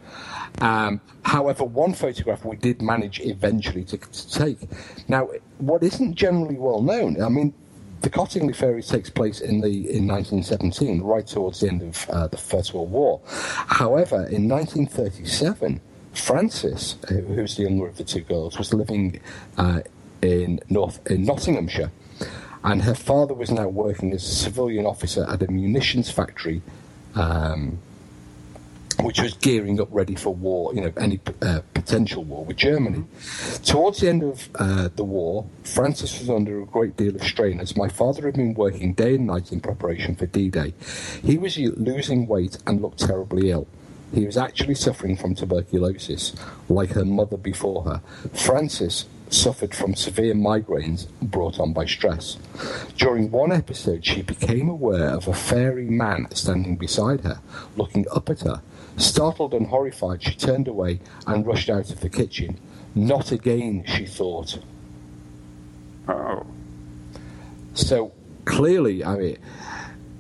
[SPEAKER 2] Um, however, one photograph we did manage eventually to, to take. Now, what isn't generally well known, I mean, the Cottingley Fairies takes place in the in 1917, right towards the end of uh, the First World War. However, in 1937, Frances, who's the younger of the two girls, was living uh, in North in Nottinghamshire, and her father was now working as a civilian officer at a munitions factory. Um, which was gearing up ready for war, you know, any uh, potential war with Germany. Towards the end of uh, the war, Frances was under a great deal of strain as my father had been working day and night in preparation for D Day. He was losing weight and looked terribly ill. He was actually suffering from tuberculosis, like her mother before her. Frances suffered from severe migraines brought on by stress. During one episode, she became aware of a fairy man standing beside her, looking up at her. Startled and horrified, she turned away and rushed out of the kitchen. Not again, she thought.
[SPEAKER 1] Oh,
[SPEAKER 2] So clearly, I mean,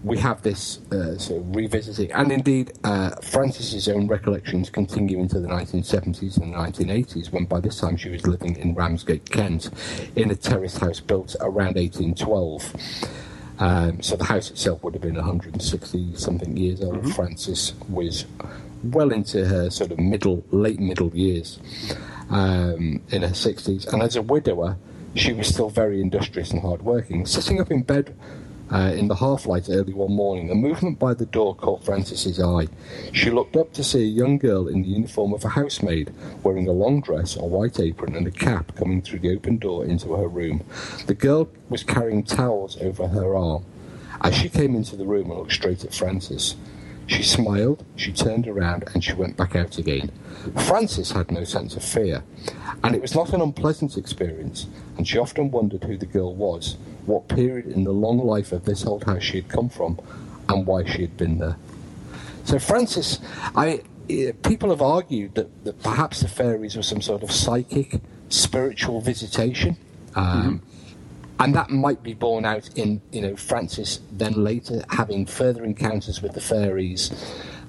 [SPEAKER 2] we have this uh, sort of revisiting, and indeed, uh, Frances's own recollections continue into the 1970s and 1980s, when by this time she was living in Ramsgate, Kent, in a terraced house built around 1812. Um, so the house itself would have been 160 something years old. Frances was well into her sort of middle, late middle years, um, in her 60s, and as a widower, she was still very industrious and hardworking. Sitting up in bed uh, in the half light early one morning, a movement by the door caught Frances's eye. She looked up to see a young girl in the uniform of a housemaid, wearing a long dress, a white apron, and a cap coming through the open door into her room. The girl was carrying towels over her arm. As she came into the room and looked straight at Frances, she smiled, she turned around, and she went back out again. Frances had no sense of fear, and it was not an unpleasant experience, and she often wondered who the girl was, what period in the long life of this old house she had come from, and why she had been there. So Frances, I eh, people have argued that, that perhaps the fairies were some sort of psychic, spiritual visitation. Um, and that might be borne out in you know Frances then later having further encounters with the fairies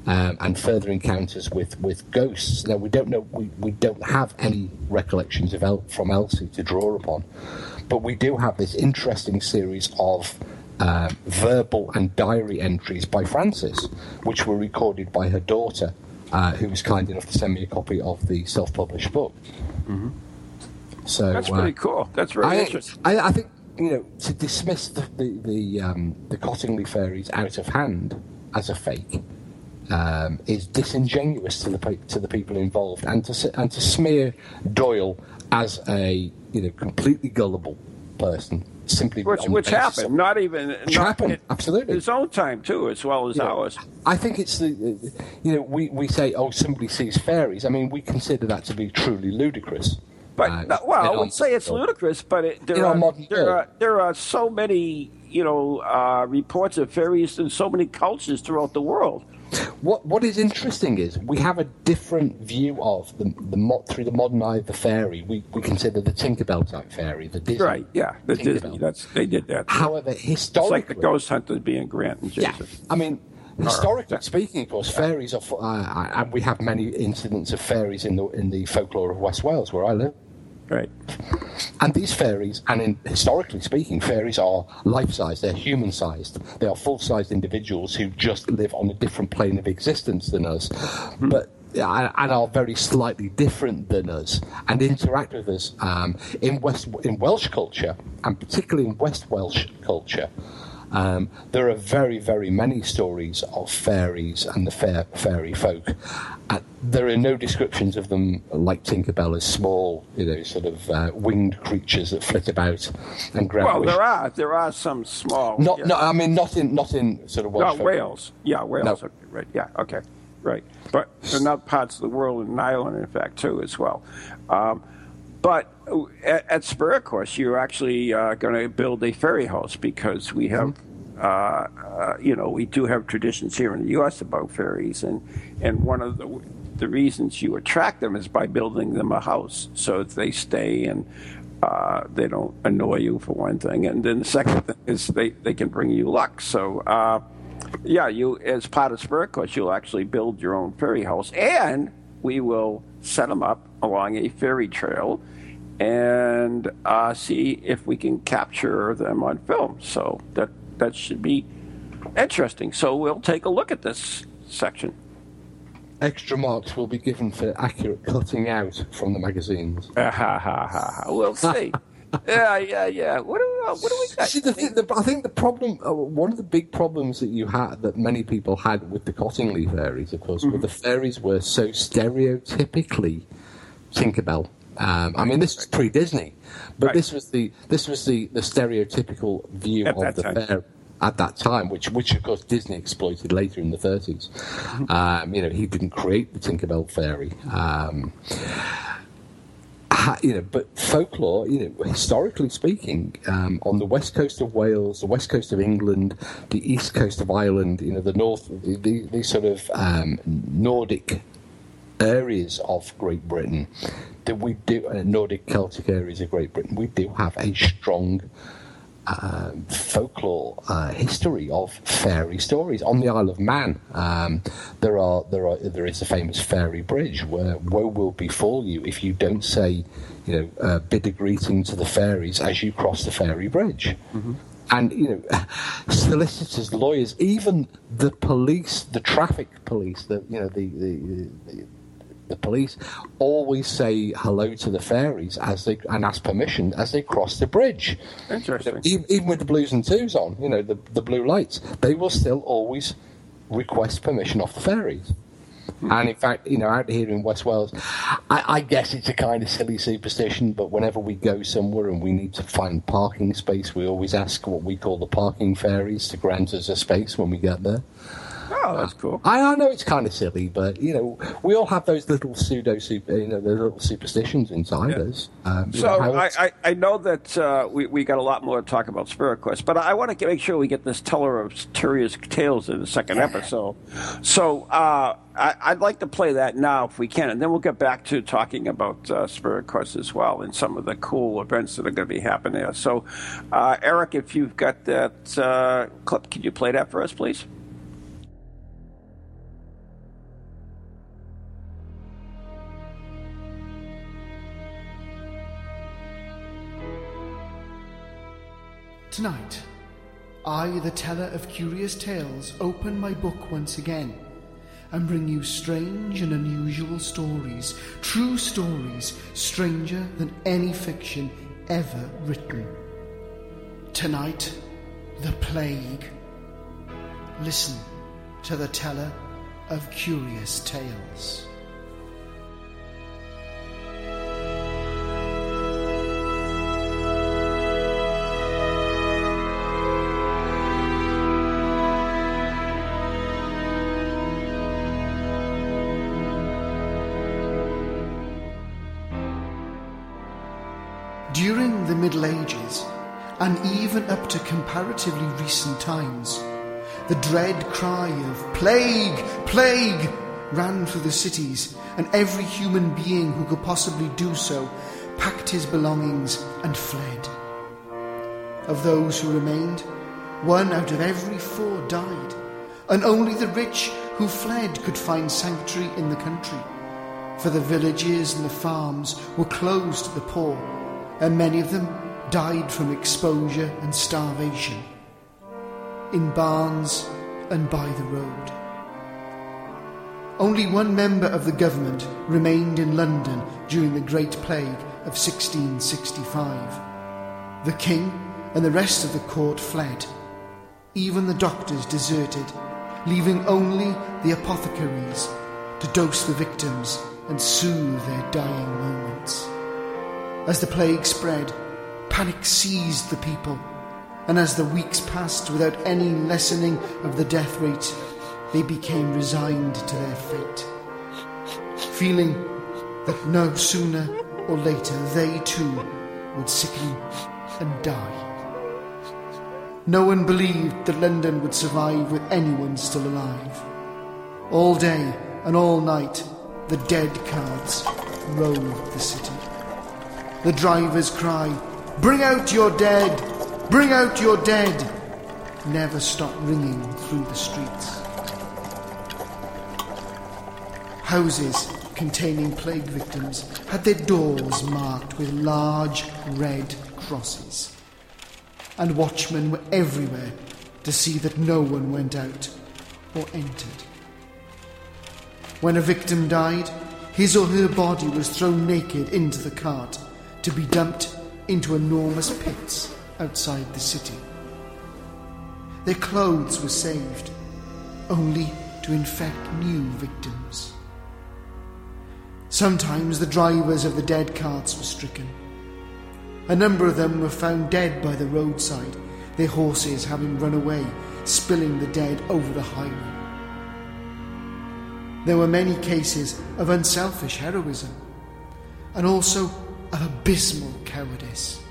[SPEAKER 2] um, and further encounters with, with ghosts. Now we don't know we, we don't have any recollections of El- from Elsie to draw upon, but we do have this interesting series of uh, verbal and diary entries by Frances, which were recorded by her daughter, uh, who was kind enough to send me a copy of the self-published book. So
[SPEAKER 1] that's
[SPEAKER 2] uh,
[SPEAKER 1] pretty cool. That's very
[SPEAKER 2] I,
[SPEAKER 1] interesting.
[SPEAKER 2] I, I think you know to dismiss the the the, um, the Cottingley fairies out of hand as a fake um, is disingenuous to the pe- to the people involved, and to and to smear Doyle as a you know completely gullible person simply
[SPEAKER 1] Which, which happened, not even
[SPEAKER 2] Which
[SPEAKER 1] not
[SPEAKER 2] happened,
[SPEAKER 1] in
[SPEAKER 2] absolutely.
[SPEAKER 1] His own time too, as well as
[SPEAKER 2] know,
[SPEAKER 1] ours.
[SPEAKER 2] I think it's the, you know, we, we say, oh, somebody sees fairies. I mean, we consider that to be truly ludicrous.
[SPEAKER 1] But
[SPEAKER 2] Uh,
[SPEAKER 1] no, well, I would say it's ludicrous, but it, there are there are there are so many you know uh, reports of fairies in so many cultures throughout the world.
[SPEAKER 2] What What is interesting is we have a different view of the the mo- through the modern eye of the fairy. We we consider the Tinkerbell type fairy, the Disney.
[SPEAKER 1] Right? Yeah, the
[SPEAKER 2] Tinkerbell.
[SPEAKER 1] Disney. That's they did that.
[SPEAKER 2] However, historically, it's
[SPEAKER 1] like the ghost hunters being Grant and Jason.
[SPEAKER 2] Yeah, I mean, historically
[SPEAKER 1] yeah.
[SPEAKER 2] speaking, of course, fairies are, uh, and we have many incidents of fairies in the in the folklore of West Wales, where I live.
[SPEAKER 1] Right.
[SPEAKER 2] And these fairies, and in, historically speaking, fairies are life-sized. They're human-sized. They are full-sized individuals who just live on a different plane of existence than us, but and and are very slightly different than us, and interact with us um, in West in Welsh culture, and particularly in West Welsh culture. Um, there are very, very many stories of fairies and the fair, fairy folk. Uh, there are no descriptions of them like Tinkerbell as small, you know, sort of uh, winged creatures that flit about and grant
[SPEAKER 1] Well, there are there are some small.
[SPEAKER 2] Not,
[SPEAKER 1] yeah.
[SPEAKER 2] no, I mean not in not in sort of Welsh.
[SPEAKER 1] No,
[SPEAKER 2] folk.
[SPEAKER 1] Wales. Yeah, Wales.
[SPEAKER 2] No.
[SPEAKER 1] Okay, right. Yeah, okay. Right. But in other parts of the world, in Ireland, in fact, too, as well. Um, but uh, at, at Spirit Course, you're actually uh, going to build a fairy house because we have,
[SPEAKER 2] Mm-hmm.
[SPEAKER 1] uh, uh, you know, we do have traditions here in the U.S. about fairies, and and one of the the reasons you attract them is by building them a house so that they stay and uh, they don't annoy you for one thing, and then the second thing is they, they can bring you luck. So uh, Yeah, you as part of Spirit Quest, you'll actually build your own fairy house, and we will set them up along a fairy trail and uh, see if we can capture them on film. So that that should be interesting. So we'll take a look at this section.
[SPEAKER 2] Extra marks will be given for accurate cutting out from the magazines.
[SPEAKER 1] Ha ha ha ha. We'll see. yeah, yeah, yeah. What do we, what do we got?
[SPEAKER 2] See, the thing, the, I think the problem, uh, one of the big problems that you had, that many people had with the Cottingley fairies, of course, were the fairies were so stereotypically Tinkerbell. Um, I mean, this is pre-Disney, but
[SPEAKER 1] Right.
[SPEAKER 2] this was the this was the, the stereotypical view
[SPEAKER 1] At
[SPEAKER 2] of the
[SPEAKER 1] time.
[SPEAKER 2] fair at that time, which which of course Disney exploited later in the 30s. Um, you know, he didn't create the Tinkerbell fairy. Um, you know, but folklore, you know, historically speaking, um, on the west coast of Wales, the west coast of England, the east coast of Ireland, you know, the north, the, the, the sort of um, Nordic areas of Great Britain, that we do, uh, Nordic Celtic areas of Great Britain, we do have a strong um, folklore uh, history of fairy stories. On the Isle of Man, um, there are there are there is a famous fairy bridge where woe will befall you if you don't say, you know, uh, bid a greeting to the fairies as you cross the fairy bridge. And you know, (sighs) solicitors, lawyers, even the police, the traffic police, the you know the the, the the police always say hello to the fairies as they and ask permission as they cross the bridge.
[SPEAKER 1] Interesting.
[SPEAKER 2] Even, even with the blues and twos on, you know, the, the blue lights, they will still always request permission off the fairies. Hmm. And in fact, you know, out here in West Wales, I, I guess it's a kind of silly superstition, but whenever we go somewhere and we need to find parking space, we always ask what we call the parking fairies to grant us a space when we get there.
[SPEAKER 1] Oh, that's cool.
[SPEAKER 2] I, I know it's kind of silly, but you know, we all have those little pseudo, super, you know, the little superstitions inside us. Um,
[SPEAKER 1] So
[SPEAKER 2] know,
[SPEAKER 1] I, I, I know that uh, we, we got a lot more to talk about Spirit Quest, but I want to make sure we get this Teller of Curious Tales in the second episode. So uh, I, I'd like to play that now if we can, and then we'll get back to talking about uh, Spirit Quest as well and some of the cool events that are going to be happening there. So, uh, Eric, if you've got that uh, clip, can you play that for us, please?
[SPEAKER 5] Tonight, I, the teller of curious tales, open my book once again and bring you strange and unusual stories, true stories, stranger than any fiction ever written. Tonight, the plague. Listen to the teller of curious tales. And even up to comparatively recent times, the dread cry of plague, plague ran through the cities, and every human being who could possibly do so packed his belongings and fled. Of those who remained, one out of every four died, and only the rich who fled could find sanctuary in the country. For the villages and the farms were closed to the poor, and many of them died from exposure and starvation. In barns and by the road. Only one member of the government remained in London during the Great Plague of 1665. The king and the rest of the court fled. Even the doctors deserted, leaving only the apothecaries to dose the victims and soothe their dying moments. As the plague spread, panic seized the people, and as the weeks passed without any lessening of the death rate, they became resigned to their fate, feeling that no sooner or later they too would sicken and die. No one believed that London would survive with anyone still alive. All day and all night, the dead carts roved the city. The drivers cry, Bring out your dead! Bring out your dead! never stopped ringing through the streets. Houses containing plague victims had their doors marked with large red crosses, and watchmen were everywhere to see that no one went out or entered. When a victim died, his or her body was thrown naked into the cart to be dumped into enormous pits outside the city. Their clothes were saved, only to infect new victims. Sometimes the drivers of the dead carts were stricken. A number of them were found dead by the roadside, their horses having run away, spilling the dead over the highway. There were many cases of unselfish heroism and also of abysmal cowardice.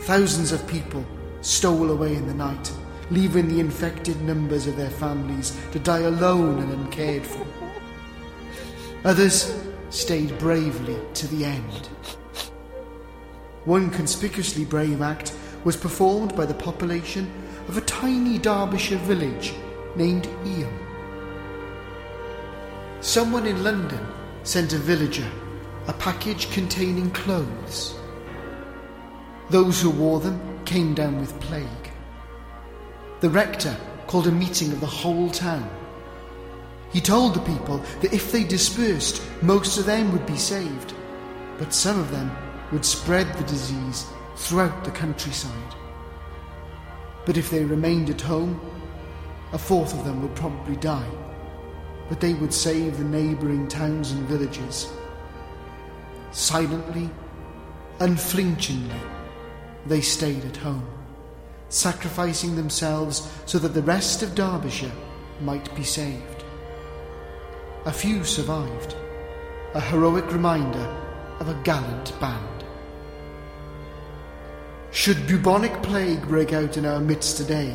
[SPEAKER 5] Thousands of people stole away in the night, leaving the infected numbers of their families to die alone and uncared for. Others stayed bravely to the end. One conspicuously brave act was performed by the population of a tiny Derbyshire village named Eyam. Someone in London sent a villager a package containing clothes. Those who wore them came down with plague. The rector called a meeting of the whole town. He told the people that if they dispersed, most of them would be saved, but some of them would spread the disease throughout the countryside. But if they remained at home, a fourth of them would probably die, but they would save the neighbouring towns and villages. Silently, unflinchingly, they stayed at home, sacrificing themselves so that the rest of Derbyshire might be saved. A few survived, a heroic reminder of a gallant band. Should bubonic plague break out in our midst today,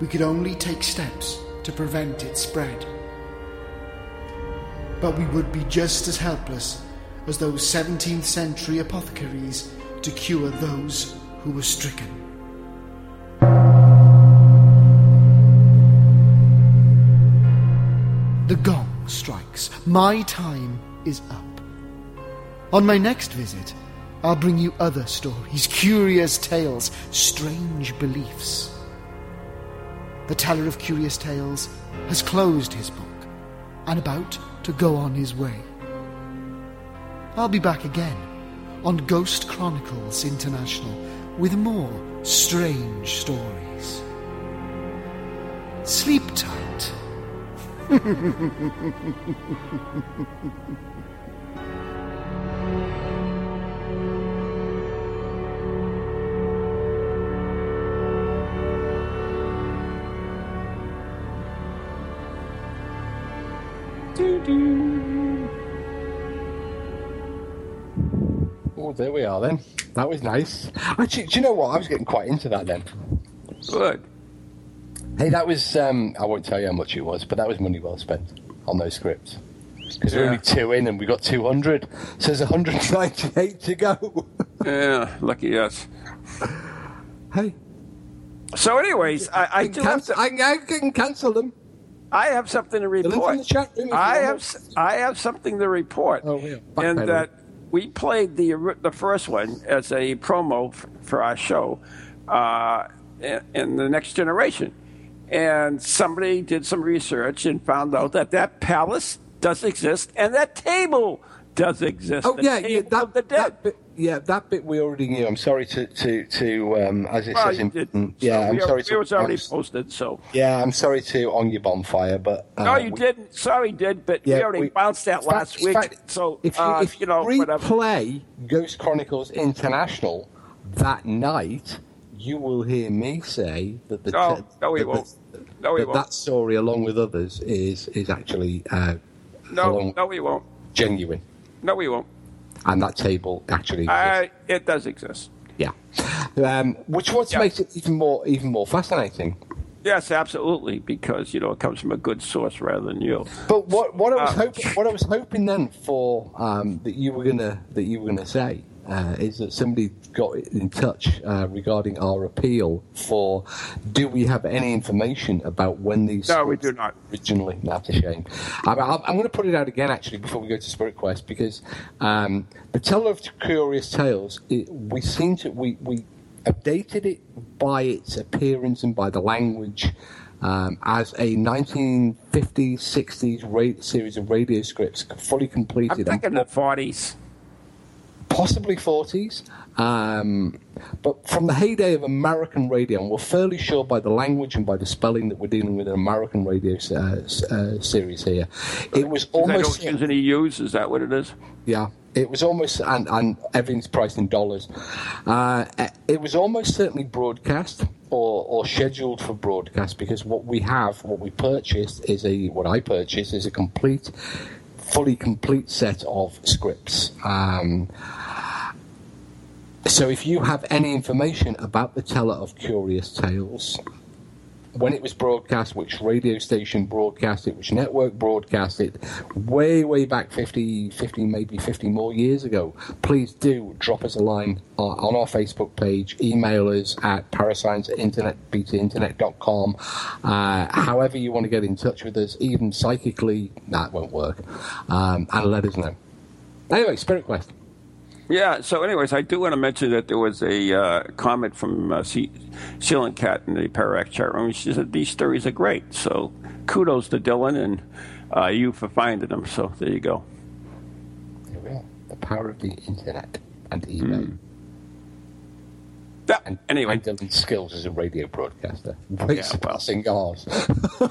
[SPEAKER 5] we could only take steps to prevent its spread. But we would be just as helpless as those 17th century apothecaries to cure those who were stricken. The gong strikes. My time is up. On my next visit, I'll bring you other stories, curious tales, strange beliefs. The teller of curious tales has closed his book and about to go on his way. I'll be back again on Ghost Chronicles International with more strange stories. Sleep tight. (laughs)
[SPEAKER 2] Oh, there we are then. That was nice. Actually, do you know what? I was getting quite into that then.
[SPEAKER 1] Good.
[SPEAKER 2] Hey, that was, um, I won't tell you how much it was, but that was money well spent on those scripts. Because we're only two in and we got 200. So there's 198 to go. (laughs)
[SPEAKER 1] Yeah, lucky us.
[SPEAKER 2] hey,
[SPEAKER 1] So, anyways, I, I do have
[SPEAKER 2] cancel,
[SPEAKER 1] to,
[SPEAKER 2] I, I can cancel them.
[SPEAKER 1] I have something to report.
[SPEAKER 2] the chat room
[SPEAKER 1] I have I have something to report.
[SPEAKER 2] Oh, yeah.
[SPEAKER 1] And that we played the the first one as a promo f- for our show uh, in, in the next generation, and somebody did some research and found out that that palace does exist and that table does exist.
[SPEAKER 2] Oh yeah, yeah, that,
[SPEAKER 1] dead.
[SPEAKER 2] that bit, yeah, that bit we already knew. I'm sorry to to to um, as it
[SPEAKER 1] Well,
[SPEAKER 2] says in
[SPEAKER 1] did.
[SPEAKER 2] Britain.
[SPEAKER 1] So
[SPEAKER 2] Yeah, I'm sorry
[SPEAKER 1] It
[SPEAKER 2] to.
[SPEAKER 1] was already
[SPEAKER 2] I'm-
[SPEAKER 1] posted, so.
[SPEAKER 2] yeah, I'm sorry to on your bonfire, but uh,
[SPEAKER 1] No, you
[SPEAKER 2] we-
[SPEAKER 1] didn't. Sorry, did, but we already
[SPEAKER 2] we-
[SPEAKER 1] bounced that
[SPEAKER 2] in fact-
[SPEAKER 1] last week.
[SPEAKER 2] fact,
[SPEAKER 1] so,
[SPEAKER 2] if you,
[SPEAKER 1] uh,
[SPEAKER 2] if
[SPEAKER 1] you know, whatever.
[SPEAKER 2] replay Ghost Chronicles International that night, you will hear me say that the
[SPEAKER 1] No,
[SPEAKER 2] te-
[SPEAKER 1] no, we
[SPEAKER 2] that,
[SPEAKER 1] won't.
[SPEAKER 2] the-
[SPEAKER 1] No, we
[SPEAKER 2] that,
[SPEAKER 1] won't.
[SPEAKER 2] that story, along with others, is is actually uh,
[SPEAKER 1] No, no, we won't.
[SPEAKER 2] genuine,
[SPEAKER 1] No, we won't.
[SPEAKER 2] and that table actually exists.
[SPEAKER 1] Uh, it does exist.
[SPEAKER 2] Yeah, um, which what
[SPEAKER 1] Yeah.
[SPEAKER 2] makes it even more even more fascinating.
[SPEAKER 1] Yes, absolutely, because you know it comes from a good source rather than you.
[SPEAKER 2] But what what I was
[SPEAKER 1] Uh,
[SPEAKER 2] hoping what I was hoping then for um, that you were gonna that you were gonna say uh, is that somebody got in touch uh, regarding our appeal for do we have any information about when these
[SPEAKER 1] No, we do not.
[SPEAKER 2] originally. That's a shame. I'm, I'm, I'm going to put it out again actually before we go to Spirit Quest because um, the Teller of Curious Tales, it, we seem to we we updated it by its appearance and by the language. Um, as a 1950s, 60s ra- series of radio scripts, fully completed.
[SPEAKER 1] I'm
[SPEAKER 2] completed. and
[SPEAKER 1] thinking the 40s.
[SPEAKER 2] Possibly 40s. Um, but from the heyday of American radio, and we're fairly sure by the language and by the spelling that we're dealing with an American radio uh, uh, series here, it was
[SPEAKER 1] 'Cause They
[SPEAKER 2] almost
[SPEAKER 1] don't use any U's. Is that what it is?
[SPEAKER 2] yeah. It was almost, and, and everything's priced in dollars. Uh, it was almost certainly broadcast or, or scheduled for broadcast because what we have, what we purchased, is a what I purchased is a complete, fully complete set of scripts. Um, so if you have any information about the Teller of Curious Tales, when it was broadcast, which radio station broadcast it, which network broadcast it, way, way back 50, 50, maybe 50 more years ago, please do drop us a line on, our Facebook page, email us at parascience at internet, Uh, however you want to get in touch with us, even psychically, that won't work. Um, and let us know. Anyway, Spirit Quest.
[SPEAKER 1] Yeah. So, anyways, I do want to mention that there was a uh, comment from uh, C- Ceiling Cat in the Parax chat room. She said these stories are great. So, kudos to Dylan and uh, you for finding them. So, there you go.
[SPEAKER 2] Here we are. The power of the internet and email.
[SPEAKER 1] Yeah.
[SPEAKER 2] And,
[SPEAKER 1] anyway,
[SPEAKER 2] and Dylan's skills as a radio broadcaster. Way
[SPEAKER 1] Yeah,
[SPEAKER 2] surpassing ours. (laughs)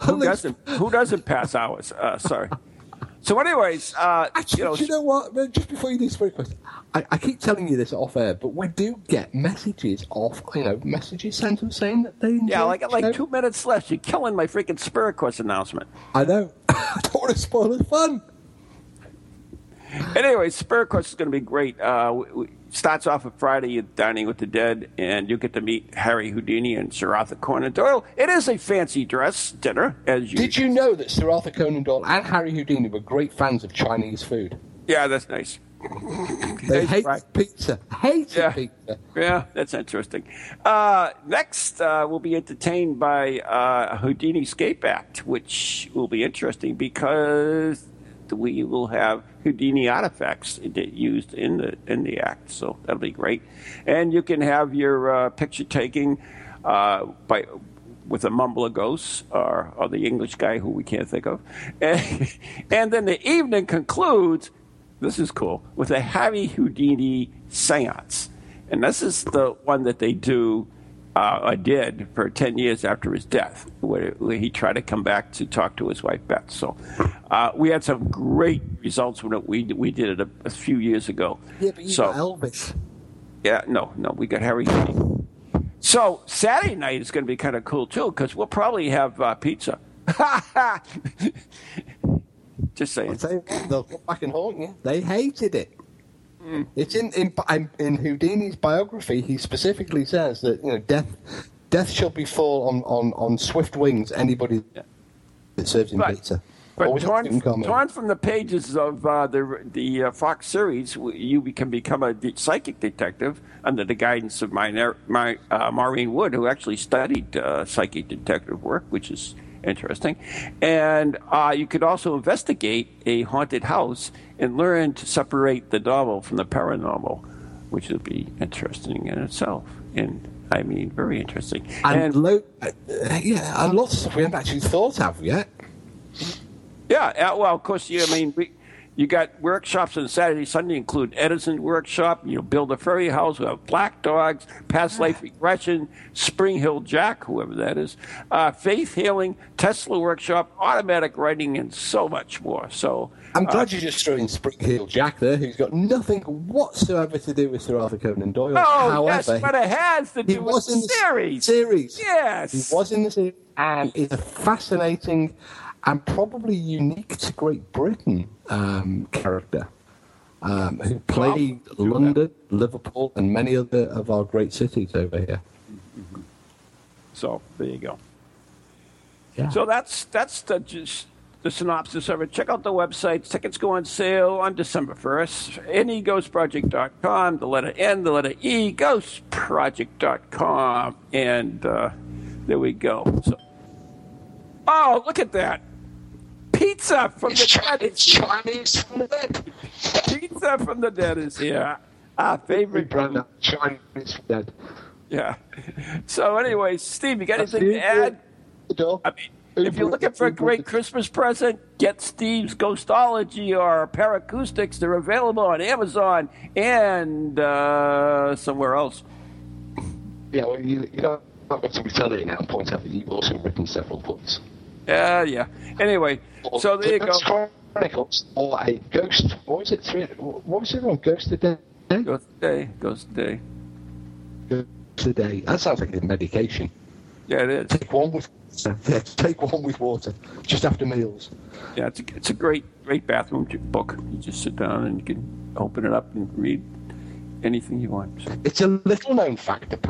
[SPEAKER 1] who doesn't who doesn't pass hours? Uh, sorry. (laughs) So, anyways, uh,
[SPEAKER 2] Actually,
[SPEAKER 1] you know,
[SPEAKER 2] do you know what? No, Just before you do Spirit Quest, I, I keep telling you this off air, but we do get messages off, you know, messages sent us saying that they
[SPEAKER 1] yeah, like like
[SPEAKER 2] show.
[SPEAKER 1] two minutes left. You're killing my freaking Spirit Quest announcement.
[SPEAKER 2] I know. (laughs) I don't want to spoil the fun.
[SPEAKER 1] Anyway, Spirit Quest is going to be great. Uh, we, we, starts off with Friday at Dining with the Dead, and you get to meet Harry Houdini and Sir Arthur Conan Doyle. It is a fancy dress dinner, as you.
[SPEAKER 2] Did you know that Sir Arthur Conan Doyle and Harry Houdini were great fans of Chinese food?
[SPEAKER 1] Yeah, that's nice.
[SPEAKER 2] They hate
[SPEAKER 1] right.
[SPEAKER 2] pizza. Hated
[SPEAKER 1] Yeah.
[SPEAKER 2] pizza.
[SPEAKER 1] Yeah, that's interesting. Uh, next, uh, we'll be entertained by uh, Houdini Escape Act, which will be interesting because we will have Houdini artifacts used in the in the act, so that'll be great. And you can have your uh, picture taking uh, by with a mumble of ghosts or, or the English guy who we can't think of, and, (laughs) and then the evening concludes. This is cool with a Harry Houdini seance. And this is the one that they do, uh, or did, for 10 years after his death, where, he tried to come back to talk to his wife, Bess. So uh, we had some great results when it, we, we did it a, a few years ago.
[SPEAKER 2] Yeah, but you
[SPEAKER 1] so,
[SPEAKER 2] got Elvis.
[SPEAKER 1] yeah, no, no, we got Harry. So Saturday night is going to be kind of cool, too, because we'll probably have uh, pizza. (laughs) Just saying.
[SPEAKER 2] I'll tell you they'll come back and haunt you. They hated it.
[SPEAKER 1] Hmm.
[SPEAKER 2] It's in, in in in Houdini's biography. He specifically says that you know death death shall befall on, on, on swift wings anybody that serves him
[SPEAKER 1] But-
[SPEAKER 2] pizza.
[SPEAKER 1] But torn, torn from the pages of uh, the the uh, Fox series, you can become a de- psychic detective under the guidance of my, my uh, Maureen Wood, who actually studied uh, psychic detective work, which is interesting. And uh, you could also investigate a haunted house and learn to separate the novel from the paranormal, which would be interesting in itself. And I mean, very interesting.
[SPEAKER 2] and, lo- uh, yeah, and lots of stuff we haven't actually thought of yet.
[SPEAKER 1] Yeah, yeah, well, of course, you. I mean, we, you got workshops on Saturday, Sunday include Edison workshop. You know, build a furry house. We have black dogs, past life regression, Spring-heeled Jack, whoever that is, uh, faith healing, Tesla workshop, automatic writing, and so much more. So
[SPEAKER 2] I'm
[SPEAKER 1] uh,
[SPEAKER 2] glad you just threw in Spring Hill Jack there, who's got nothing whatsoever to do with Sir Arthur Conan Doyle.
[SPEAKER 1] Oh,
[SPEAKER 2] However,
[SPEAKER 1] yes, but it has to do with the series.
[SPEAKER 2] Series.
[SPEAKER 1] Yes.
[SPEAKER 2] He was in the series, and is a fascinating and probably unique to Great Britain um, character um, who played London, Liverpool, and many other of our great cities over here.
[SPEAKER 1] So there you go.
[SPEAKER 2] Yeah.
[SPEAKER 1] So that's that's the just the synopsis of it. Check out the website. Tickets go on sale on December 1st. NEGhostProject.com, the letter N, the letter E, ghostproject.com. And uh, there we go. So, oh, look at that. Pizza from
[SPEAKER 2] It's,
[SPEAKER 1] the
[SPEAKER 2] Chi-
[SPEAKER 1] dead.
[SPEAKER 2] it's Chinese from the dead.
[SPEAKER 1] Pizza from the dead is here. Our favorite.
[SPEAKER 2] brand up Chinese from the dead.
[SPEAKER 1] Yeah. So, anyway, Steve, you got anything to add?
[SPEAKER 2] The door.
[SPEAKER 1] I mean, if you're looking for a great Christmas present, get Steve's Ghostology or Paracoustics. They're available on Amazon and uh, somewhere else.
[SPEAKER 2] Yeah, well, you, you know, I've got to be telling you now and point out that you've also written several books.
[SPEAKER 1] Yeah, yeah. Anyway, so there you go.
[SPEAKER 2] Ghost Chronicles or a ghost. What was it? Three, what was it on Ghost of the Day?
[SPEAKER 1] Ghost Day, Ghost Day.
[SPEAKER 2] Ghost of Day. That sounds like a medication.
[SPEAKER 1] Yeah, it is.
[SPEAKER 2] Take one with. Yeah, take one with water just after meals.
[SPEAKER 1] Yeah, it's a, it's a great, great bathroom book. You just sit down and you can open it up and read anything you want.
[SPEAKER 2] It's a little known fact that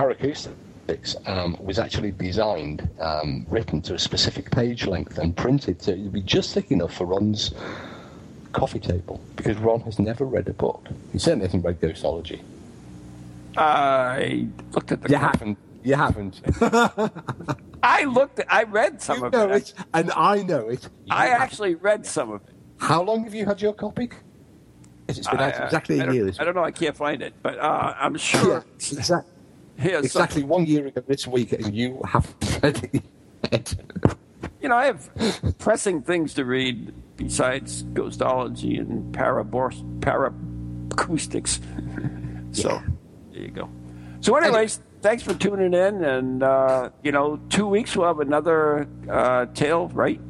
[SPEAKER 2] Paracoustics um, was actually designed, um, written to a specific page length and printed so it would be just thick enough for Ron's coffee table because Ron has never read a book. He certainly hasn't read Ghostology.
[SPEAKER 1] I looked at the.
[SPEAKER 2] You haven't. You haven't. (laughs)
[SPEAKER 1] I looked. At, I read some
[SPEAKER 2] you
[SPEAKER 1] of
[SPEAKER 2] know
[SPEAKER 1] it.
[SPEAKER 2] it, and I know it. You
[SPEAKER 1] I actually read some of it.
[SPEAKER 2] How long have you had your copy? It's been out exactly
[SPEAKER 1] I
[SPEAKER 2] a year.
[SPEAKER 1] I don't know. I can't find it, but uh, I'm (laughs)
[SPEAKER 2] Yeah,
[SPEAKER 1] sure.
[SPEAKER 2] exactly.
[SPEAKER 1] Here's
[SPEAKER 2] Exactly one year ago this week, and you haven't read it.
[SPEAKER 1] You know, I have pressing things to read besides ghostology and parabor- paracoustics. so there you go. So, anyways, thanks for tuning in, and uh, you know, two weeks we'll have another uh, tale, right?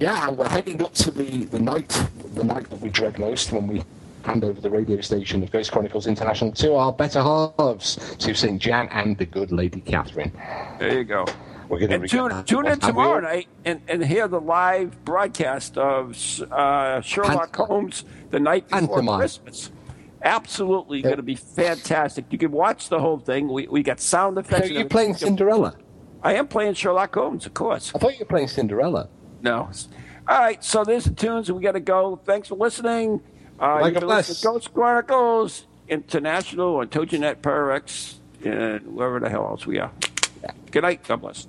[SPEAKER 2] Yeah, and we're heading up to the, the night, the night that we dread most when we hand over the radio station of Ghost Chronicles International to our better halves, to St. Jan and the good Lady Catherine.
[SPEAKER 1] There you go.
[SPEAKER 2] We're going
[SPEAKER 1] And tune, tune in tomorrow night and, and hear the live broadcast of uh, Sherlock
[SPEAKER 2] Pantomime.
[SPEAKER 1] Holmes the night before
[SPEAKER 2] Pantomime.
[SPEAKER 1] Christmas. Absolutely
[SPEAKER 2] Yeah.
[SPEAKER 1] going to be fantastic. You can watch the whole thing. We, we got sound effects.
[SPEAKER 2] Are
[SPEAKER 1] everything.
[SPEAKER 2] playing Cinderella?
[SPEAKER 1] I am playing Sherlock Holmes, of course.
[SPEAKER 2] I thought you were playing Cinderella.
[SPEAKER 1] No. All right, so there's the tunes, and we got to go. Thanks for listening. Uh,
[SPEAKER 2] Like
[SPEAKER 1] you can listen to Ghost Chronicles International on TogiNet, Pararex, and wherever the hell else we are. Good night. God bless.